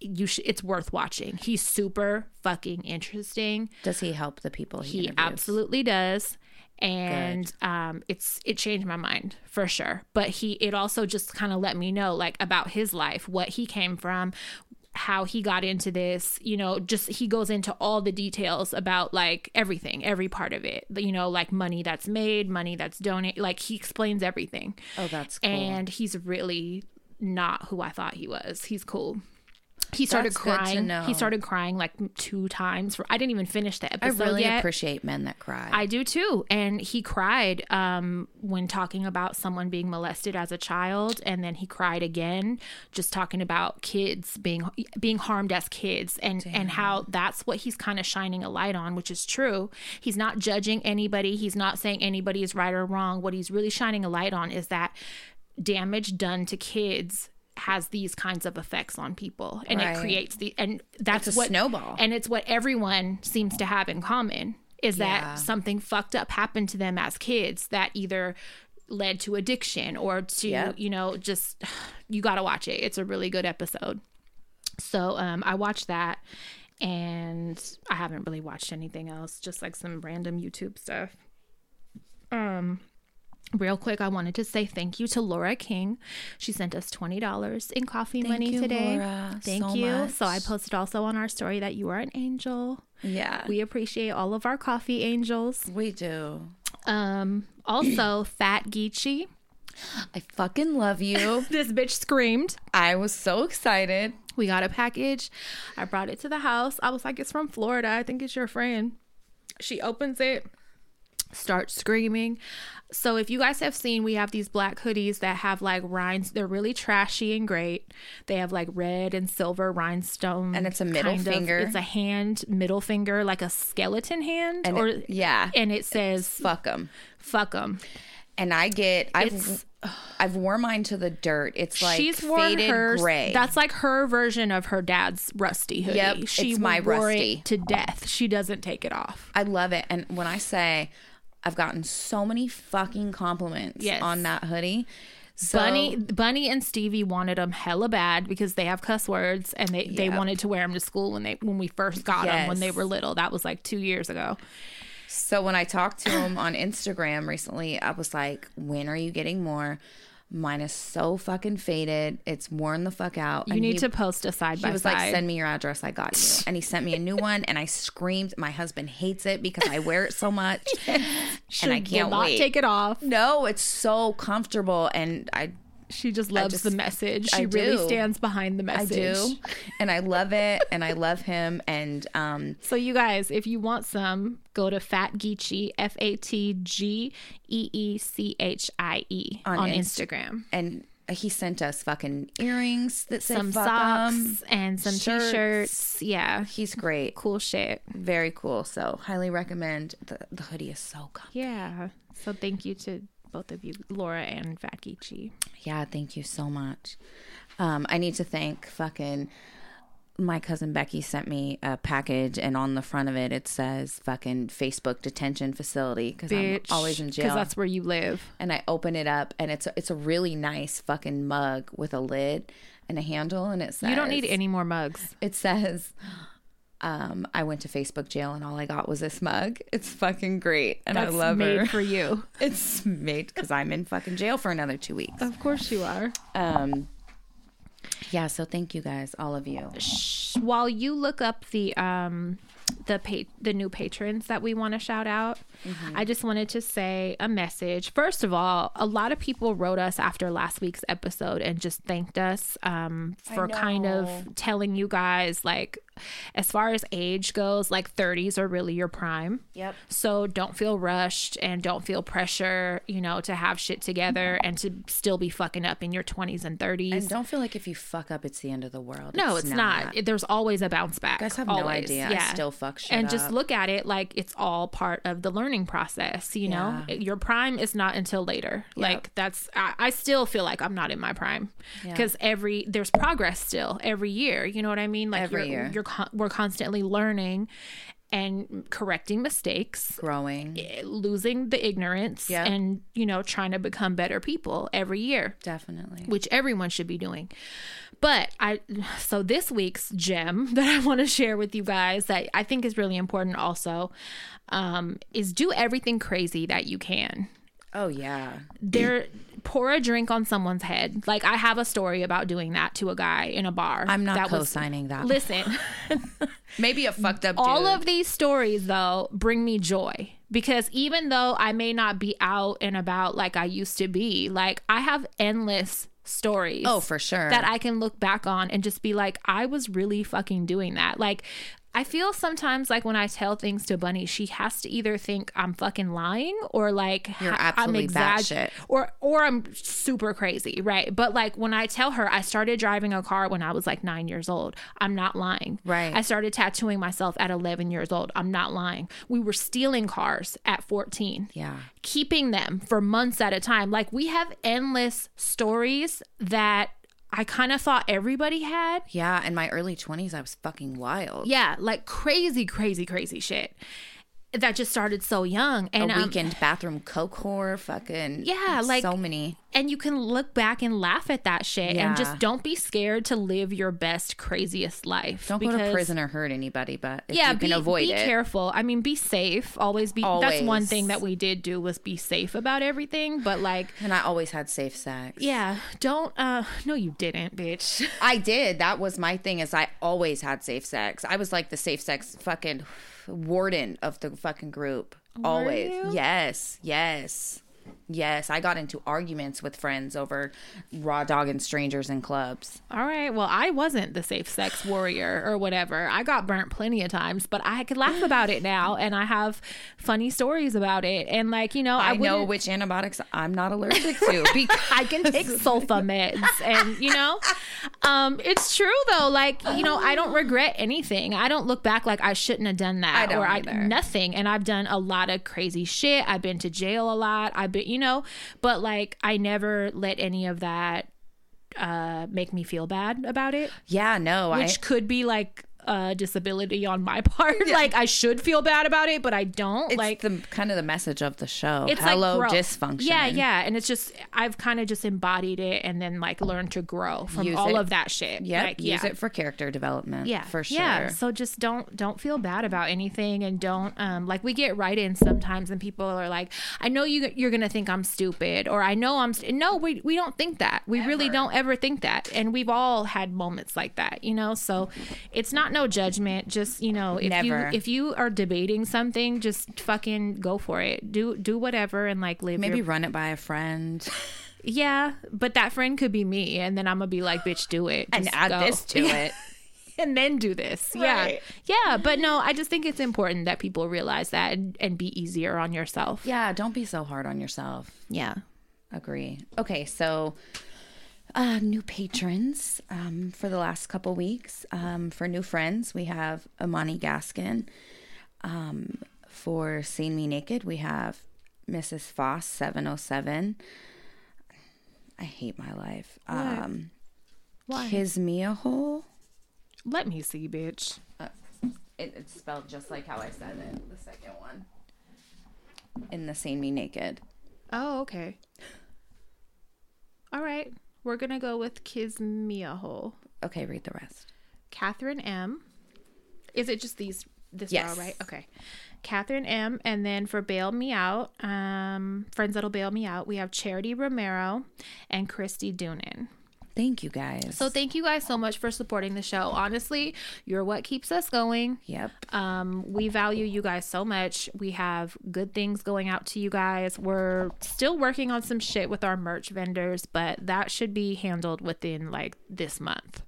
you should it's worth watching. He's super fucking interesting. Does he help the people he, he absolutely does. And um it's it changed my mind for sure. But he it also just kind of let me know like about his life what he came from how he got into this you know just he goes into all the details about like everything every part of it you know like money that's made money that's donated like he explains everything Oh, that's cool. and he's really not who I thought he was. He's cool. He started That's crying. He started crying like two times. For, I didn't even finish the episode. I really yet. appreciate men that cry. I do too. And he cried um, when talking about someone being molested as a child, and then he cried again, just talking about kids being being harmed as kids, and and how that's what he's kind of shining a light on, which is true. He's not judging anybody. He's not saying anybody is right or wrong. What he's really shining a light on is that damage done to kids has these kinds of effects on people and Right. it creates the and that's It's a what snowball. and it's what everyone seems to have in common is Yeah. that something fucked up happened to them as kids that either led to addiction or to Yep. you know just you got to watch it it's a really good episode so um i watched that and i haven't really watched anything else just like some random youtube stuff um Real quick, I wanted to say thank you to Laura King. She sent us $20 in coffee Thank money you, today. Laura, thank so you. much. So I posted also on our story that you are an angel. yeah. We appreciate all of our coffee angels. we do. Um, also, Fat Geechie. I fucking love you. This bitch screamed. I was so excited. We got a package. I brought it to the house. I was like, it's from Florida. I think it's your friend. She opens it, starts screaming. So, if you guys have seen, we have these black hoodies that have like rhinestones. They're really trashy and great. They have like red and silver rhinestone. And it's a middle kind of- finger. it's a hand, middle finger, like a skeleton hand. And or it- yeah. And it says, Fuck them. fuck them. And I get, I've, It's I've worn mine to the dirt. It's like She's worn faded hers. gray. That's like her version of her dad's rusty hoodie. Yep, she it's my wore rusty. it to death. She doesn't take it off. I love it. And when I say I've gotten so many fucking compliments Yes. on that hoodie. So, Bunny, Bunny, and Stevie wanted them hella bad because they have cuss words, and they, they wanted to wear them to school when they when we first got them when they were little. That was like two years ago. So when I talked to him on Instagram recently, I was like, "When are you getting more?" Mine is so fucking faded. It's worn the fuck out. You And need he- to post a side by side. He was side. like, "Send me your address. I got you." And he sent me a new one, and I screamed. My husband hates it because I wear it so much, and I can't not wait. take it off. no, it's so comfortable, and I She just loves just- the message. I She really do. stands behind the I message. do, and I love it, and I love him, and um, So you guys, if you want some, go to Fat Geechie, F A T G E E C H I E on, Inst- Instagram. and he sent us fucking earrings that say Some socks and some shirts. t-shirts. Yeah, He's great, cool shit. very cool. So highly recommend. The the hoodie is so comfy. Yeah. So thank you to both of you, Laura and Geechie. Yeah, thank you so much. Um, I need to thank fucking my cousin Becky sent me a package, and on the front of it, it says fucking Facebook detention facility because I'm always in jail. Because that's where you live. and I open it up, and it's a, it's a really nice fucking mug with a lid and a handle, and it says You don't need any more mugs. It says. Um, I went to Facebook jail and all I got was this mug. It's fucking great, and That's I love made her. for you. it's made because I'm in fucking jail for another two weeks. Of course you are. Um, yeah, so thank you guys, all of you. while you look up the um the pa- the new patrons that we want to shout out Mm-hmm. i just wanted to say a message first of all a lot of people wrote us after last week's episode and just thanked us um for kind of telling you guys like as far as age goes like 30s are really your prime Yep. so don't feel rushed and don't feel pressure you know to have shit together mm-hmm. and to still be fucking up in your 20s and 30s And don't feel like if you fuck up, it's the end of the world. no, it's, not. It- There's always a bounce back. You guys have no always. idea. I still fuck shit And just look at it like it's all part of the learning process. You know, your prime is not until later. Like that's. I, I still feel like I'm not in my prime because every there's progress still every year. You know what I mean? Like Every you're, year. you're con- we're constantly learning and correcting mistakes growing. losing the ignorance Yeah. and you know trying to become better people every year Definitely. which everyone should be doing. But I, so this week's gem that I want to share with you guys that I think is really important also um, is do everything crazy that you can. Oh yeah. There, pour a drink on someone's head. Like I have a story about doing that to a guy in a bar. I'm not that was- co-signing that. Listen, Maybe a fucked up. all dude. of these stories though bring me joy because even though I may not be out and about like I used to be, like I have endless stories. Oh, for sure. That I can look back on and just be like, I was really fucking doing that. Like, I feel sometimes like when I tell things to Bunny, she has to either think I'm fucking lying or like You're ha- I'm exaggerating or or I'm super crazy, right? But like when I tell her I started driving a car when I was like 9 years old, I'm not lying. Right. I started tattooing myself at 11 years old. I'm not lying. We were stealing cars at 14 yeah. keeping them for months at a time. Like we have endless stories that I kind of thought everybody had. Yeah. In my early 20s, I was fucking wild. Yeah, like crazy, crazy, crazy shit that just started so young. And a um, weekend bathroom coke whore. Fucking Yeah, like- so many. and you can look back and laugh at that shit and just don't be scared to live your best, craziest life. Don't go to because- prison or hurt anybody, but if yeah, you can be, avoid be it. careful. I mean, be safe. Always be. That's one thing that we did do was be safe about everything. But like, And I always had safe sex. yeah, don't. uh No, you didn't, bitch. I did. That was my thing. Is I always had safe sex. I was like the safe sex fucking warden of the fucking group. always. you? Yes. Yes. Yes. I got into arguments with friends over raw dogging strangers in clubs. All right. Well, I wasn't the safe sex warrior or whatever. I got burnt plenty of times, but I could laugh about it now, and I have funny stories about it. And like you know, I, I, know which antibiotics I'm not allergic to. Because I can take sulfa meds, and you know, um, it's true though. Like you know, I don't regret anything. I don't look back like I shouldn't have done that I or I nothing. And I've done a lot of crazy shit. I've been to jail a lot. I've been, you know? But like I never let any of that uh make me feel bad about it Yeah, no, which I. could be like a disability on my part like i should feel bad about it but i don't It's like the kind of the message of the show. it's Hello, like dysfunction. Yeah, yeah, and it's just I've kind of just embodied it and then like learned to grow from Use all it. of that shit. Yep. like, use it for character development. Yeah, for sure. Yeah, so just don't don't feel bad about anything, and don't um like we get right in sometimes, and people are like, I know you you're gonna think I'm stupid, or I know I'm st-. no, we we don't think that. We really don't ever think that, and we've all had moments like that, you know. So it's not no judgment. Just you know, if Never. you if you are debating something, just fucking go for it. Do do whatever and like live Maybe your run it by a friend yeah, but that friend could be me, and then I'm gonna be like, "Bitch, do it," and add go. this to it. and then do this. Right. Yeah, yeah. But no, I just think it's important that people realize that and, and be easier on yourself. Yeah, don't be so hard on yourself. Yeah. Agree. Okay, so uh, new patrons um, for the last couple weeks. Um, for new friends, we have Amani Gaskin. Um, for Seeing Me Naked, we have Mrs. Foss seven oh seven. I hate my life. Um, Why? a Hole. Let me see, bitch. It, it's spelled just like how I said it. The second one. In the Seeing Me Naked. Oh, okay. All right. We're gonna go with Kismiahole. Okay, read the rest. Catherine M. Is it just these this Yes. row, right? Okay. Catherine M. And then for Bail Me Out, um, Friends That'll Bail Me Out, we have Charity Romero and Christy Doonan. Thank you guys. So thank you guys so much for supporting the show. Honestly, you're what keeps us going. Yep. Um, we value you guys so much. We have good things going out to you guys. We're still working on some shit with our merch vendors, but that should be handled within like this month.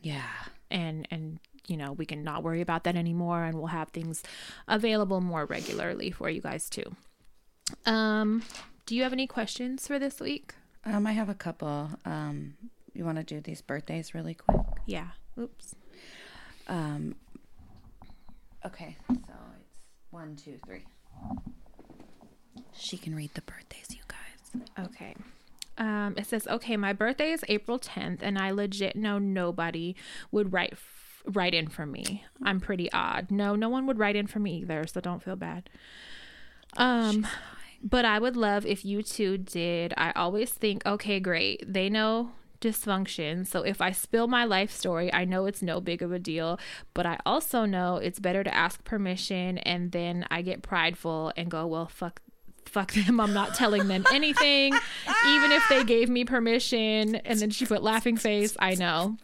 Yeah. And and you know, we can not worry about that anymore and we'll have things available more regularly for you guys too. Um, do you have any questions for this week? Um, I have a couple. Um, you want to do these birthdays really quick? Yeah. Oops. Um, okay, so it's one, two, three. She can read the birthdays, you guys. Okay. Um, it says, okay, my birthday is April 10th, and I legit know nobody would write f- write in for me. I'm pretty odd. No, no one would write in for me either, so don't feel bad. Um, but I would love if you two did. I always think, okay, great. They know dysfunction. So if I spill my life story, I know it's no big of a deal, but I also know it's better to ask permission and then I get prideful and go, well, fuck fuck them. I'm not telling them anything, even if they gave me permission. And then she put laughing face. I know.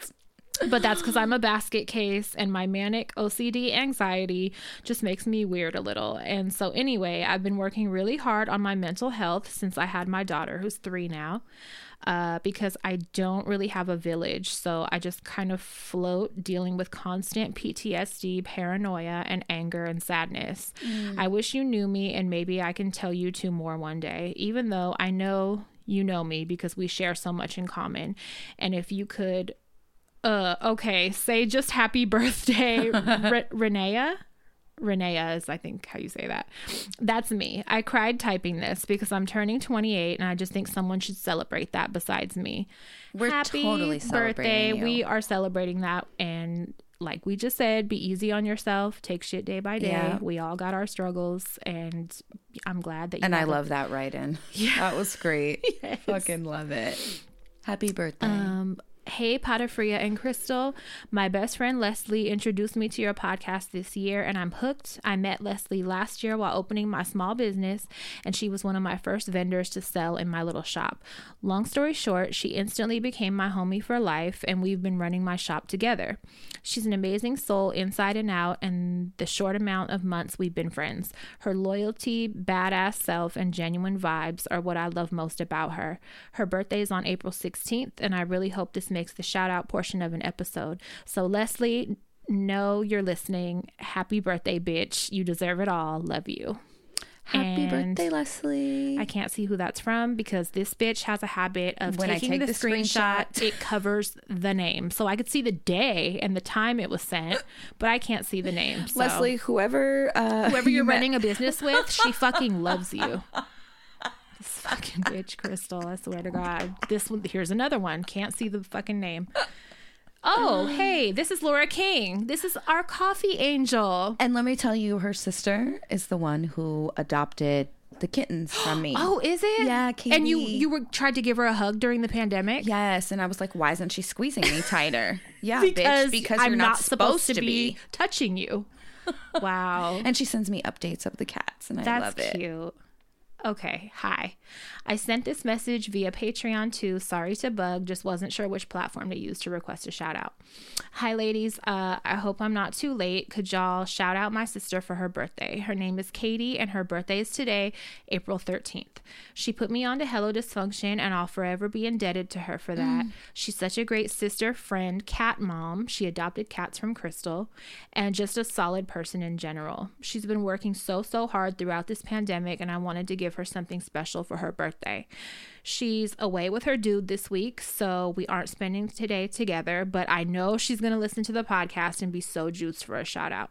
But that's because I'm a basket case and my manic OCD anxiety just makes me weird a little. And so, anyway, I've been working really hard on my mental health since I had my daughter, who's three now, uh, because I don't really have a village. So I just kind of float dealing with constant PTSD, paranoia, and anger and sadness. I wish you knew me and maybe I can tell you two more one day, even though I know you know me because we share so much in common. And if you could uh okay say just happy birthday Re- renea renea is i think how you say that that's me i cried typing this because i'm turning 28 and i just think someone should celebrate that besides me We're happy totally birthday celebrating you. we are celebrating that and like we just said be easy on yourself take shit day by day Yeah. we all got our struggles and i'm glad that you And I love that write in. Yeah. That was great. Fucking love it. Happy birthday. Um, hey, Pata Fria and Crystal. My best friend Leslie introduced me to your podcast this year, and I'm hooked. I met Leslie last year while opening my small business, and she was one of my first vendors to sell in my little shop. Long story short, she instantly became my homie for life, and we've been running my shop together. She's an amazing soul inside and out, and the short amount of months we've been friends. Her loyalty, badass self, and genuine vibes are what I love most about her. Her birthday is on April 16th, and I really hope this makes the shout out portion of an episode. So, Leslie, know you're listening. Happy birthday, bitch. You deserve it all. Love you. Happy and birthday, Leslie. I can't see who that's from because this bitch has a habit of When I taking take the, the screenshot, screenshot- it covers the name. So I could see the day and the time it was sent, but I can't see the name. So Leslie, whoever uh, whoever you're you met- running a business with, she fucking loves you. This fucking bitch, Crystal. I swear to God. This one, here's another one. Can't see the fucking name. Oh, hey, this is Laura King. This is our coffee angel. And let me tell you, her sister is the one who adopted the kittens from me. Oh, is it? Yeah, And you you were tried to give her a hug during the pandemic. Yes, and I was like, why isn't she squeezing me tighter? Yeah, because, bitch, because I'm you're not, supposed, to be, touching you. wow. And she sends me updates of the cats, and I That's love it. cute. Okay, hi. I sent this message via Patreon too. Sorry to bug, just wasn't sure which platform to use to request a shout out. Hi, ladies. Uh, I hope I'm not too late. Could y'all shout out my sister for her birthday? Her name is Katie, and her birthday is today, April 13th. She put me on to Hello Dysfunction, and I'll forever be indebted to her for that. She's such a great sister, friend, cat mom. She adopted cats from Crystal, and just a solid person in general. She's been working so, so hard throughout this pandemic, and I wanted to give her something special for her birthday. She's away with her dude this week, so we aren't spending today together, but I know she's going to listen to the podcast and be so juiced for a shout out.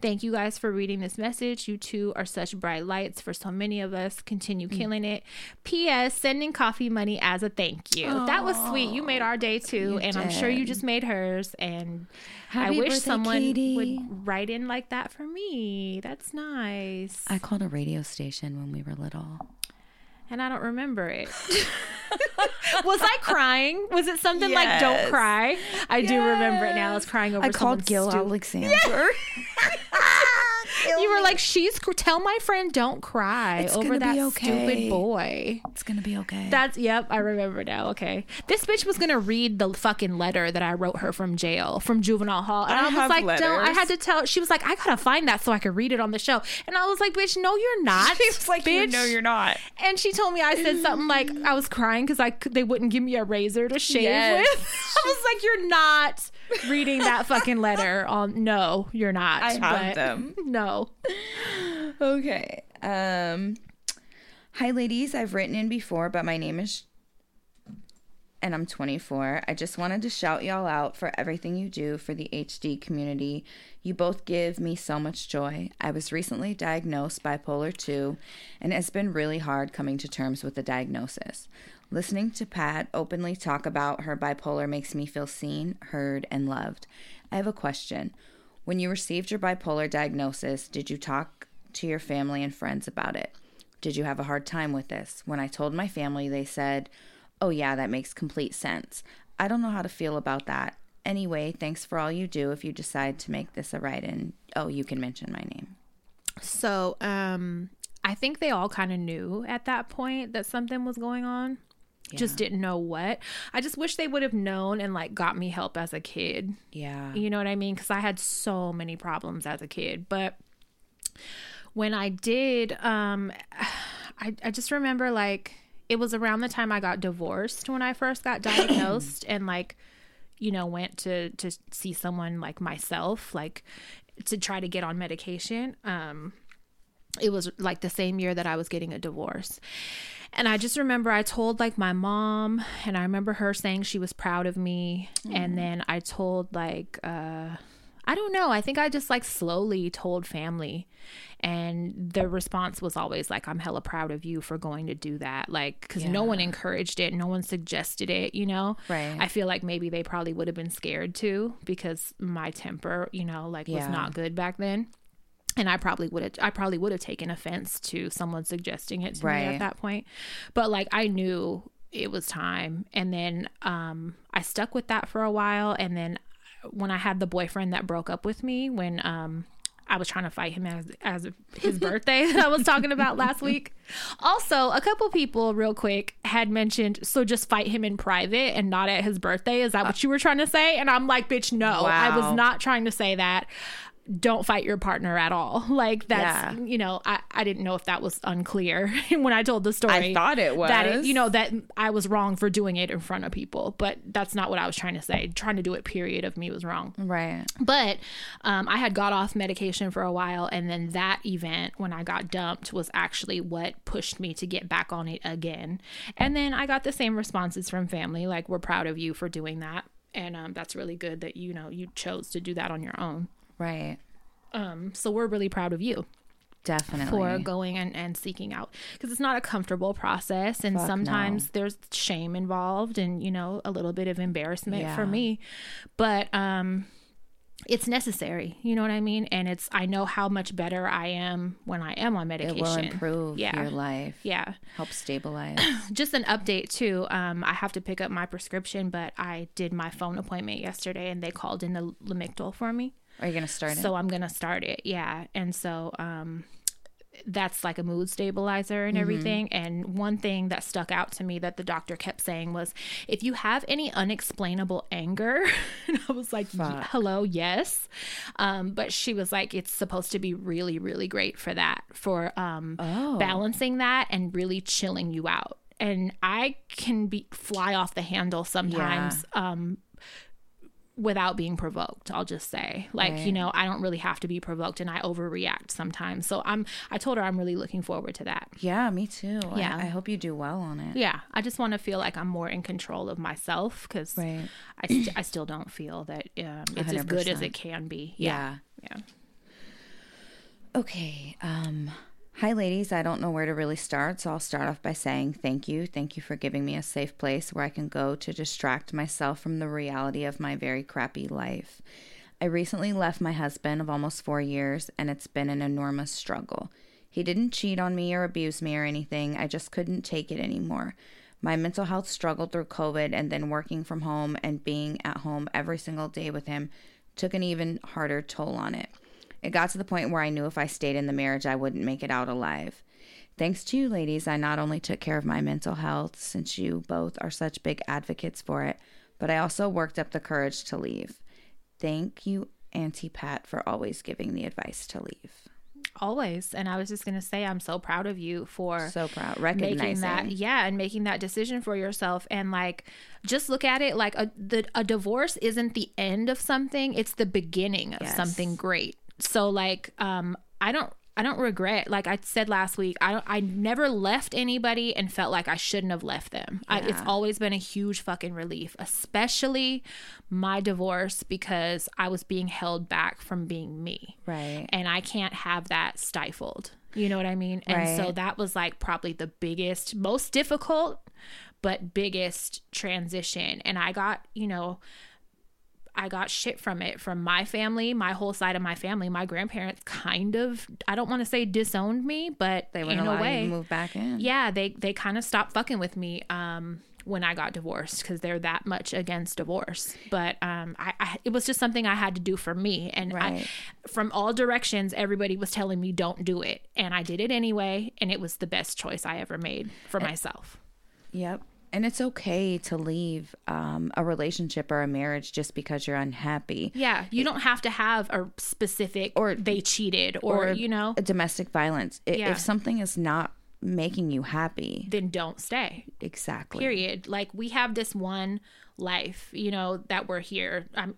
Thank you guys for reading this message. You two are such bright lights for so many of us. Continue mm. killing it. P.S. Sending coffee money as a thank you. that was sweet. You made our day too, and I'm sure you just made hers. And Happy I wish birthday, someone Katie. would write in like that for me. That's nice. I called a radio station when we were little. And I don't remember it. was I crying? Was it something like "Don't cry"? I do remember it now. I was crying over. I called Gil Alexander. You were like, "She's cr- tell my friend don't cry It's over that okay." stupid boy." it's gonna be okay. That's yep. I remember now. Okay, this bitch was gonna read the fucking letter that I wrote her from jail, from juvenile hall, and I I, was like, "Don't." I had to tell. She was like, "I gotta find that so I could read it on the show," and I was like, "Bitch, no, you're not." She was like, bitch. "You know, you're not." And she told me I said something like I was crying because I they wouldn't give me a razor to shave Yes. with. I was like, "You're not reading that fucking letter on." No, you're not. I have them. No. Okay. Um Hi ladies, I've written in before, but my name is and I'm 24. I just wanted to shout y'all out for everything you do for the HD community. You both give me so much joy. I was recently diagnosed bipolar 2, and it's been really hard coming to terms with the diagnosis. Listening to Pat openly talk about her bipolar makes me feel seen, heard, and loved. I have a question. When you received your bipolar diagnosis, did you talk to your family and friends about it? Did you have a hard time with this? When I told my family, they said, Oh, yeah, that makes complete sense. I don't know how to feel about that. Anyway, thanks for all you do. If you decide to make this a write in, oh, you can mention my name. So, um, I think they all kind of knew at that point that something was going on. Just didn't know what. I just wish they would have known and like got me help as a kid. Yeah. You know what I mean? Because I had so many problems as a kid. But when I did, um, I, I just remember like it was around the time I got divorced when I first got diagnosed and like, you know, went to to see someone like myself, like to try to get on medication. Um, it was like the same year that I was getting a divorce. And I just remember I told like my mom, and I remember her saying she was proud of me. And then I told like, uh, I don't know, I think I just like slowly told family. And the response was always like, I'm hella proud of you for going to do that. Like, cause no one encouraged it, no one suggested it, you know? Right. I feel like maybe they probably would have been scared too because my temper, you know, like was not good back then and I probably would have I probably would have taken offense to someone suggesting it to me at that point. But like I knew it was time and then um I stuck with that for a while and then when I had the boyfriend that broke up with me when um I was trying to fight him as as his birthday that I was talking about last week. Also, a couple people real quick had mentioned so just fight him in private and not at his birthday. Is that what you were trying to say? And I'm like, bitch, no. I was not trying to say that don't fight your partner at all. Like that's Yeah. you know, I, I didn't know if that was unclear when I told the story. I thought it was That it, you know, that I was wrong for doing it in front of people, but that's not what I was trying to say. Trying to do it period of me was wrong. Right. But um, I had got off medication for a while, and then that event when I got dumped was actually what pushed me to get back on it again. And then I got the same responses from family, like "We're proud of you for doing that," and um, that's really good that you know you chose to do that on your own. Right. Um, so we're really proud of you. Definitely. for going and, and seeking out because it's not a comfortable process and Fuck sometimes there's shame involved and you know a little bit of embarrassment for me but um it's necessary you know what i mean and it's i know how much better i am when i am on medication. it will improve yeah your life. yeah Help stabilize. just an update too um i have to pick up my prescription but i did my phone appointment yesterday and they called in the lamictal for me Are you gonna start it? so I'm gonna start it, yeah. And so um that's like a mood stabilizer and everything. And one thing that stuck out to me that the doctor kept saying was, if you have any unexplainable anger, and I was like, Fuck. hello, yes. Um, but she was like, it's supposed to be really, really great for that, for um, Oh. balancing that and really chilling you out. And I can be fly off the handle sometimes. Um, without being provoked i'll just say like you know i don't really have to be provoked and i overreact sometimes so i'm i told her i'm really looking forward to that yeah, me too. Yeah. I, hope you do well on it. yeah i just want to feel like i'm more in control of myself because Right. I, st- I still don't feel that um, it's as good as it can be yeah Yeah. yeah Okay. Um hi ladies, I don't know where to really start, so I'll start off by saying thank you. Thank you for giving me a safe place where I can go to distract myself from the reality of my very crappy life. I recently left my husband of almost 4 years and it's been an enormous struggle. He didn't cheat on me or abuse me or anything. I just couldn't take it anymore. My mental health struggled through COVID and then working from home and being at home every single day with him took an even harder toll on it. It got to the point where I knew if I stayed in the marriage, I wouldn't make it out alive. Thanks to you, ladies, I not only took care of my mental health, since you both are such big advocates for it, but I also worked up the courage to leave. Thank you, Auntie Pat, for always giving the advice to leave. always and i was just gonna say i'm so proud of you for So proud. making Recognizing. that yeah and making that decision for yourself and like just look at it like a the, a divorce isn't the end of something it's the beginning of Yes. something great so like um i don't I don't regret, like I said last week, I don't, I never left anybody and felt like I shouldn't have left them. I, it's always been a huge fucking relief, especially my divorce because I was being held back from being me Right. and I can't have that stifled. You know what I mean? And so that was like probably the biggest, most difficult, but biggest transition. And I got, you know, I got shit from it from my family, my whole side of my family. My grandparents kind of, I don't want to say disowned me, but They in wouldn't a way, move back in. yeah, they they kind of stopped fucking with me um when I got divorced because they're that much against divorce. But um, I, I it was just something I had to do for me, and Right. I, from all directions, everybody was telling me don't do it, and I did it anyway, and it was the best choice I ever made for Eh. myself. Yep. And it's okay to leave um, a relationship or a marriage just because you're unhappy. Yeah, you don't have to have a specific or they cheated or, you know, domestic violence. I- Yeah. If something is not making you happy, then don't stay. exactly. period like we have this one life you know that we're here I'm,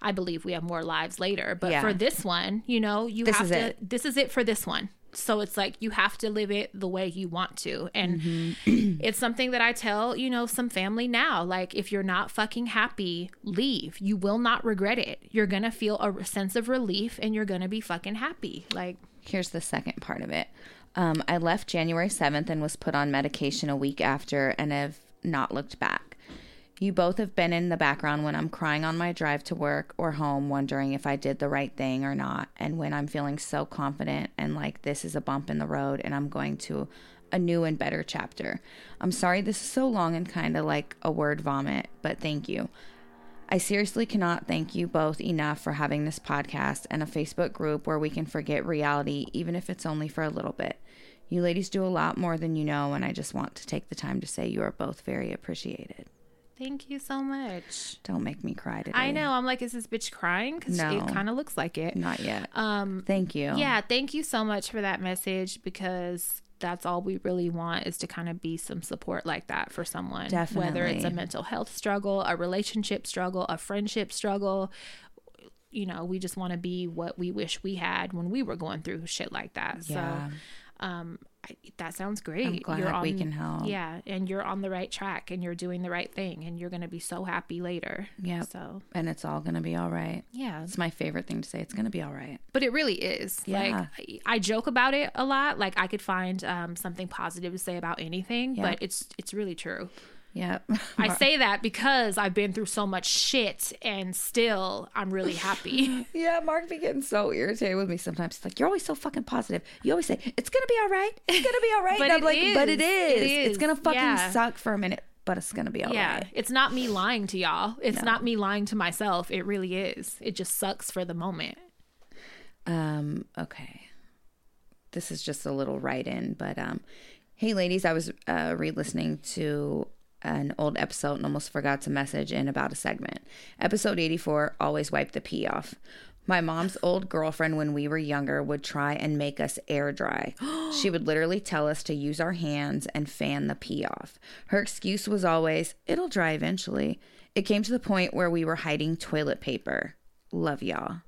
i believe we have more lives later but Yeah. for this one you know you This have to it. this is it for this one so it's like you have to live it the way you want to and Mm-hmm. it's something that i tell you know some family now like if you're not fucking happy leave you will not regret it you're gonna feel a sense of relief and you're gonna be fucking happy like Here's the second part of it. Um, I left January 7th and was put on medication a week after and have not looked back. You both have been in the background when I'm crying on my drive to work or home, wondering if I did the right thing or not, and when I'm feeling so confident and like this is a bump in the road and I'm going to a new and better chapter. I'm sorry this is so long and kind of like a word vomit, but thank you. I seriously cannot thank you both enough for having this podcast and a Facebook group where we can forget reality, even if it's only for a little bit. You ladies do a lot more than you know, and I just want to take the time to say you are both very appreciated. Thank you so much Don't make me cry today. i know i'm like is this bitch crying because No. it kind of looks like it Not yet. um Thank you. Yeah, thank you so much for that message because that's all we really want is to kind of be some support like that for someone. Definitely. Whether it's a mental health struggle, a relationship struggle, a friendship struggle. You know, we just want to be what we wish we had when we were going through shit like that. Yeah. So um I, that sounds great. I'm glad we can help. Yeah, and you're on the right track, and you're doing the right thing, and you're gonna be so happy later. Yeah. So And it's all going to be all right. yeah, It's my favorite thing to say. It's going to be all right. but it really is. Yeah. Like I, I joke about it a lot. Like I could find um, something positive to say about anything, but it's it's really true. Yep. I say that because I've been through so much shit, and still I'm really happy. Yeah, Mark be getting so irritated with me sometimes. He's like, "You're always so fucking positive. You always say it's gonna be all right. It's gonna be all right." But and I'm it like, "But it is. is. It It's gonna fucking Yeah. suck for a minute, but it's gonna be all right." yeah, it's not me lying to y'all. It's not me lying to myself. It really is. It just sucks for the moment. Um. Okay. This is just a little write-in, but um, hey, ladies, I was uh, re-listening to an old episode and almost forgot to message in about a segment. Episode eighty-four. Always wipe the pee off. My mom's old girlfriend, when we were younger, would try and make us air dry. she would literally tell us to use our hands and fan the pee off. Her excuse was always, it'll dry eventually. It came to the point where we were hiding toilet paper. Love y'all.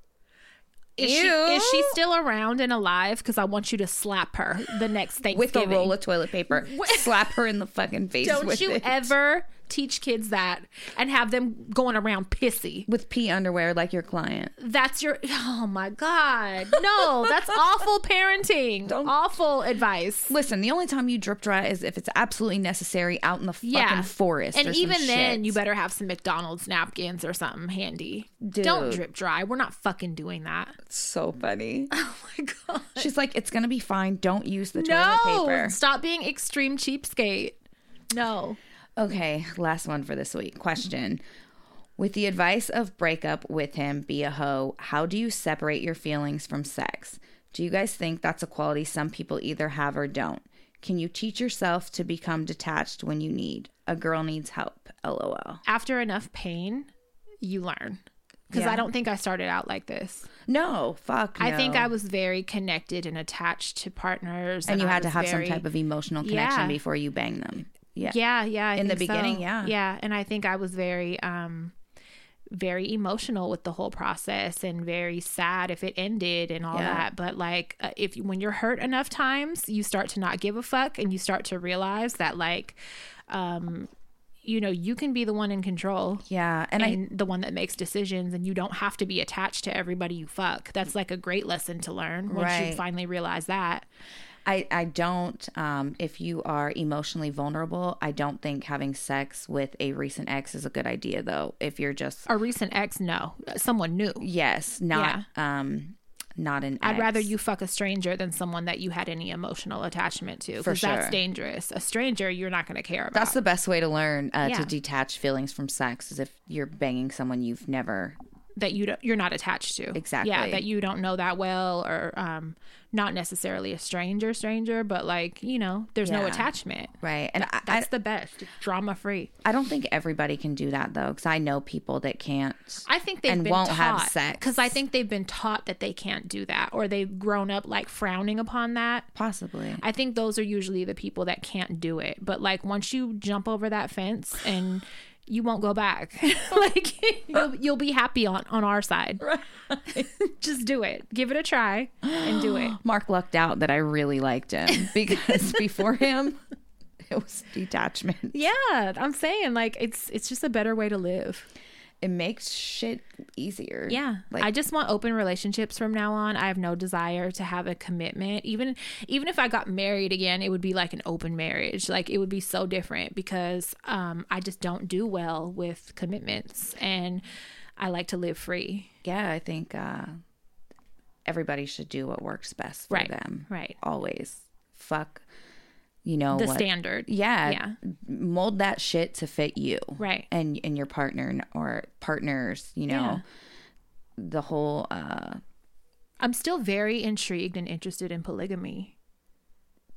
Is she, is she still around and alive? Because I want you to slap her the next Thanksgiving. with a roll of toilet paper, slap her in the fucking face Don't you it. ever teach kids that and have them going around pissy? with pee underwear like your client. That's your. Oh my god! No, that's awful parenting. Awful advice. Listen, the only time you drip dry is if it's absolutely necessary out in the fucking Yeah, forest. and or some even then, shit. you better have some McDonald's napkins or something handy. Dude. Don't drip dry. We're not fucking doing that. It's so funny. Oh my god! She's like, it's gonna be fine. Don't use the No, toilet paper. stop being extreme cheapskate. No. Okay, last one for this week. Question. With the advice of break up with him, be a hoe, how do you separate your feelings from sex? Do you guys think that's a quality some people either have or don't? Can you teach yourself to become detached when you need? A girl needs help. LOL. After enough pain, you learn. Because Yeah. I don't think I started out like this. No, fuck. I think. I was very connected and attached to partners, And you I had to have very- some type of emotional connection Yeah. before you bang them. Yeah. yeah yeah I In the beginning, so. yeah. yeah and i think i was very um very emotional with the whole process and very sad if it ended and all Yeah. that but like uh, if you, when you're hurt enough times you start to not give a fuck and you start to realize that like um you know you can be the one in control Yeah. And, and the one that makes decisions and you don't have to be attached to everybody you fuck that's like a great lesson to learn once you finally realize that I, I, don't, um, if you are emotionally vulnerable, I don't think having sex with a recent ex is a good idea, though. If you're just, a recent ex no someone new yes, not, um, not an I'd rather you fuck a stranger than someone that you had any emotional attachment to For because that's dangerous. A stranger you're not going to care about. That's the best way to learn uh, Yeah. to detach feelings from sex is if you're banging someone you've never. That you don't, you're not attached to. Exactly. Yeah, that you don't know that well or um not necessarily a stranger stranger, but like, you know, there's no attachment. Right. And I, I, That's the best. It's drama free. I don't think everybody can do that, though, because I know people that can't. I think they've And won't taught, have sex. because I think they've been taught that they can't do that, or they've grown up like frowning upon that. Possibly. I think those are usually the people that can't do it. But like once you jump over that fence and you won't go back. like you'll, you'll be happy on on our side. Right. Just do it. Give it a try and do it. Mark lucked out that I really liked him because before him, it was detachment. Yeah, I'm saying like it's it's just a better way to live. It makes shit easier. Yeah. Like, I just want open relationships from now on. I have no desire to have a commitment. Even even if I got married again, it would be like an open marriage. Like it would be so different because um I just don't do well with commitments and I like to live free. yeah, I think uh, everybody should do what works best for Right. them. Right. Always. Fuck. You know The what? standard. Yeah. Yeah. Mold that shit to fit you. Right. And and your partner or partners, you know. Yeah. The whole uh I'm still very intrigued and interested in polygamy.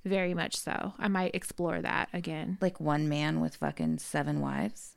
Very much so. I might explore that again. like one man with fucking seven wives.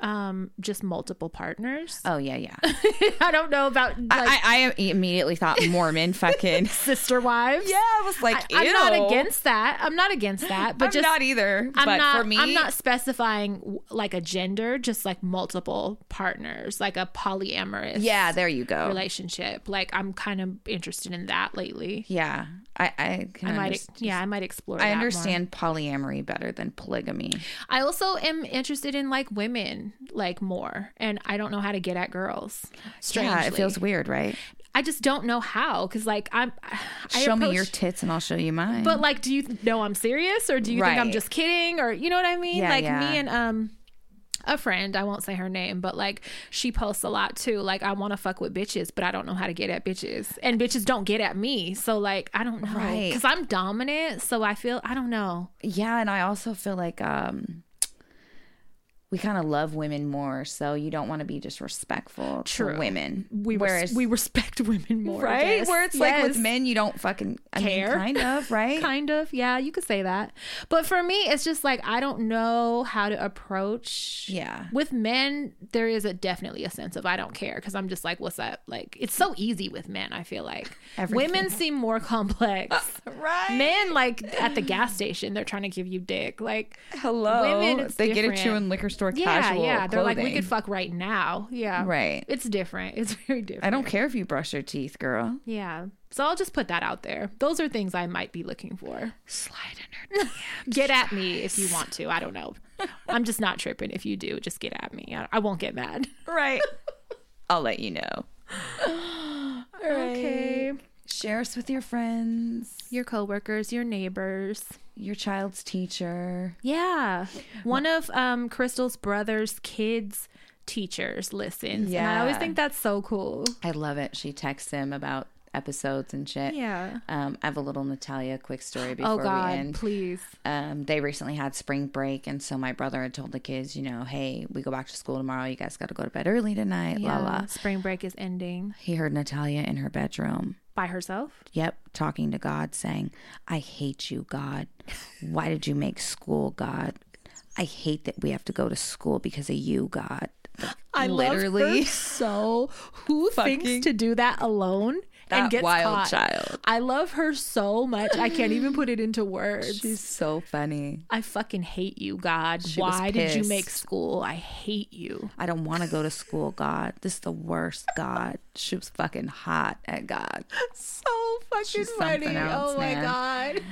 Um just multiple partners. Oh yeah, yeah. I don't know about like I, I immediately thought Mormon fucking. sister wives. yeah, I was like, I, am not against that. I'm not against that. But I'm just not either. I'm but not. for me, I'm not specifying like a gender, just like multiple partners, like a polyamorous Yeah, there you go. relationship. Like I'm kind of interested in that lately. yeah, I I can I might, understand. ex- yeah, I might explore. I that more. understand polyamory better than polygamy. I also am interested in like women, like more, and I don't know how to get at girls. Strangely. Yeah, it feels weird, right? I just don't know how because like I'm. I show me your tits and I'll show you mine. But like, do you know I'm serious or do you think I'm just kidding or you know what I mean? Yeah, like yeah. me and um a friend, I won't say her name, but like she posts a lot too. Like I want to fuck with bitches, but I don't know how to get at bitches, and bitches don't get at me. So like I don't know Right. because I'm dominant. So I feel I don't know. yeah, and I also feel like um we kind of love women more, so you don't want to be disrespectful True. to women. We res- Whereas we respect women more, right where it's like with men you don't fucking I mean, Care. kind of right Kind of, yeah, you could say that. But for me, it's just like I don't know how to approach. Yeah. With men, there is a definitely a sense of I don't care because I'm just like, what's up? Like it's so easy with men. I feel like Everything. women seem more complex. right Men, like at the gas station, they're trying to give you dick. Like hello Women, it's they get it to you in liquor store yeah, casual yeah, they're like we clothing. could fuck right now. Yeah, Right. It's different. It's very different. I don't care if you brush your teeth girl Yeah. So I'll just put that out there. Those are things I might be looking for. slide in her Get at me if you want to. I don't know. I'm just not tripping. If you do, just get at me. I, I won't get mad. right I'll let you know Okay. Share us with your friends Your coworkers, your neighbors. your child's teacher Yeah. One of um Crystal's brother's kids teachers listens. And I always think that's so cool. I love it she texts him about episodes and shit Yeah. um, I have a little Natalia quick story before Oh we end. please. um, they recently had spring break, and so my brother had told the kids, you know, hey, we go back to school tomorrow. You guys got to go to bed early tonight. La la. Spring break is ending He heard Natalia in her bedroom. By herself. Yep, talking to God, saying, "I hate you, God. Why did you make school, God? I hate that we have to go to school because of you, God." I literally so. Who Fucking- thinks to do that alone and That gets wild caught? child. I love her so much. I can't even put it into words. She's so funny. I fucking hate you, God. She Why did you make school? I hate you. I don't want to go to school, God. This is the worst, God. She was fucking hot at God. So fucking She's something oh else, oh my man. god.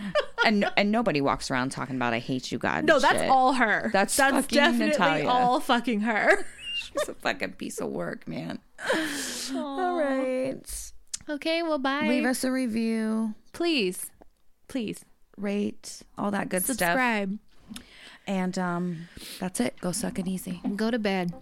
And and nobody walks around talking about I hate you, God. and No, that's shit. all her. That's that's definitely Natalia. all fucking her. She's a fucking piece of work, man. All right. Okay, well, bye. Leave us a review. Please. Please. Rate, all that good Subscribe. stuff. Subscribe. And um, that's it. Go suck it easy. Go to bed.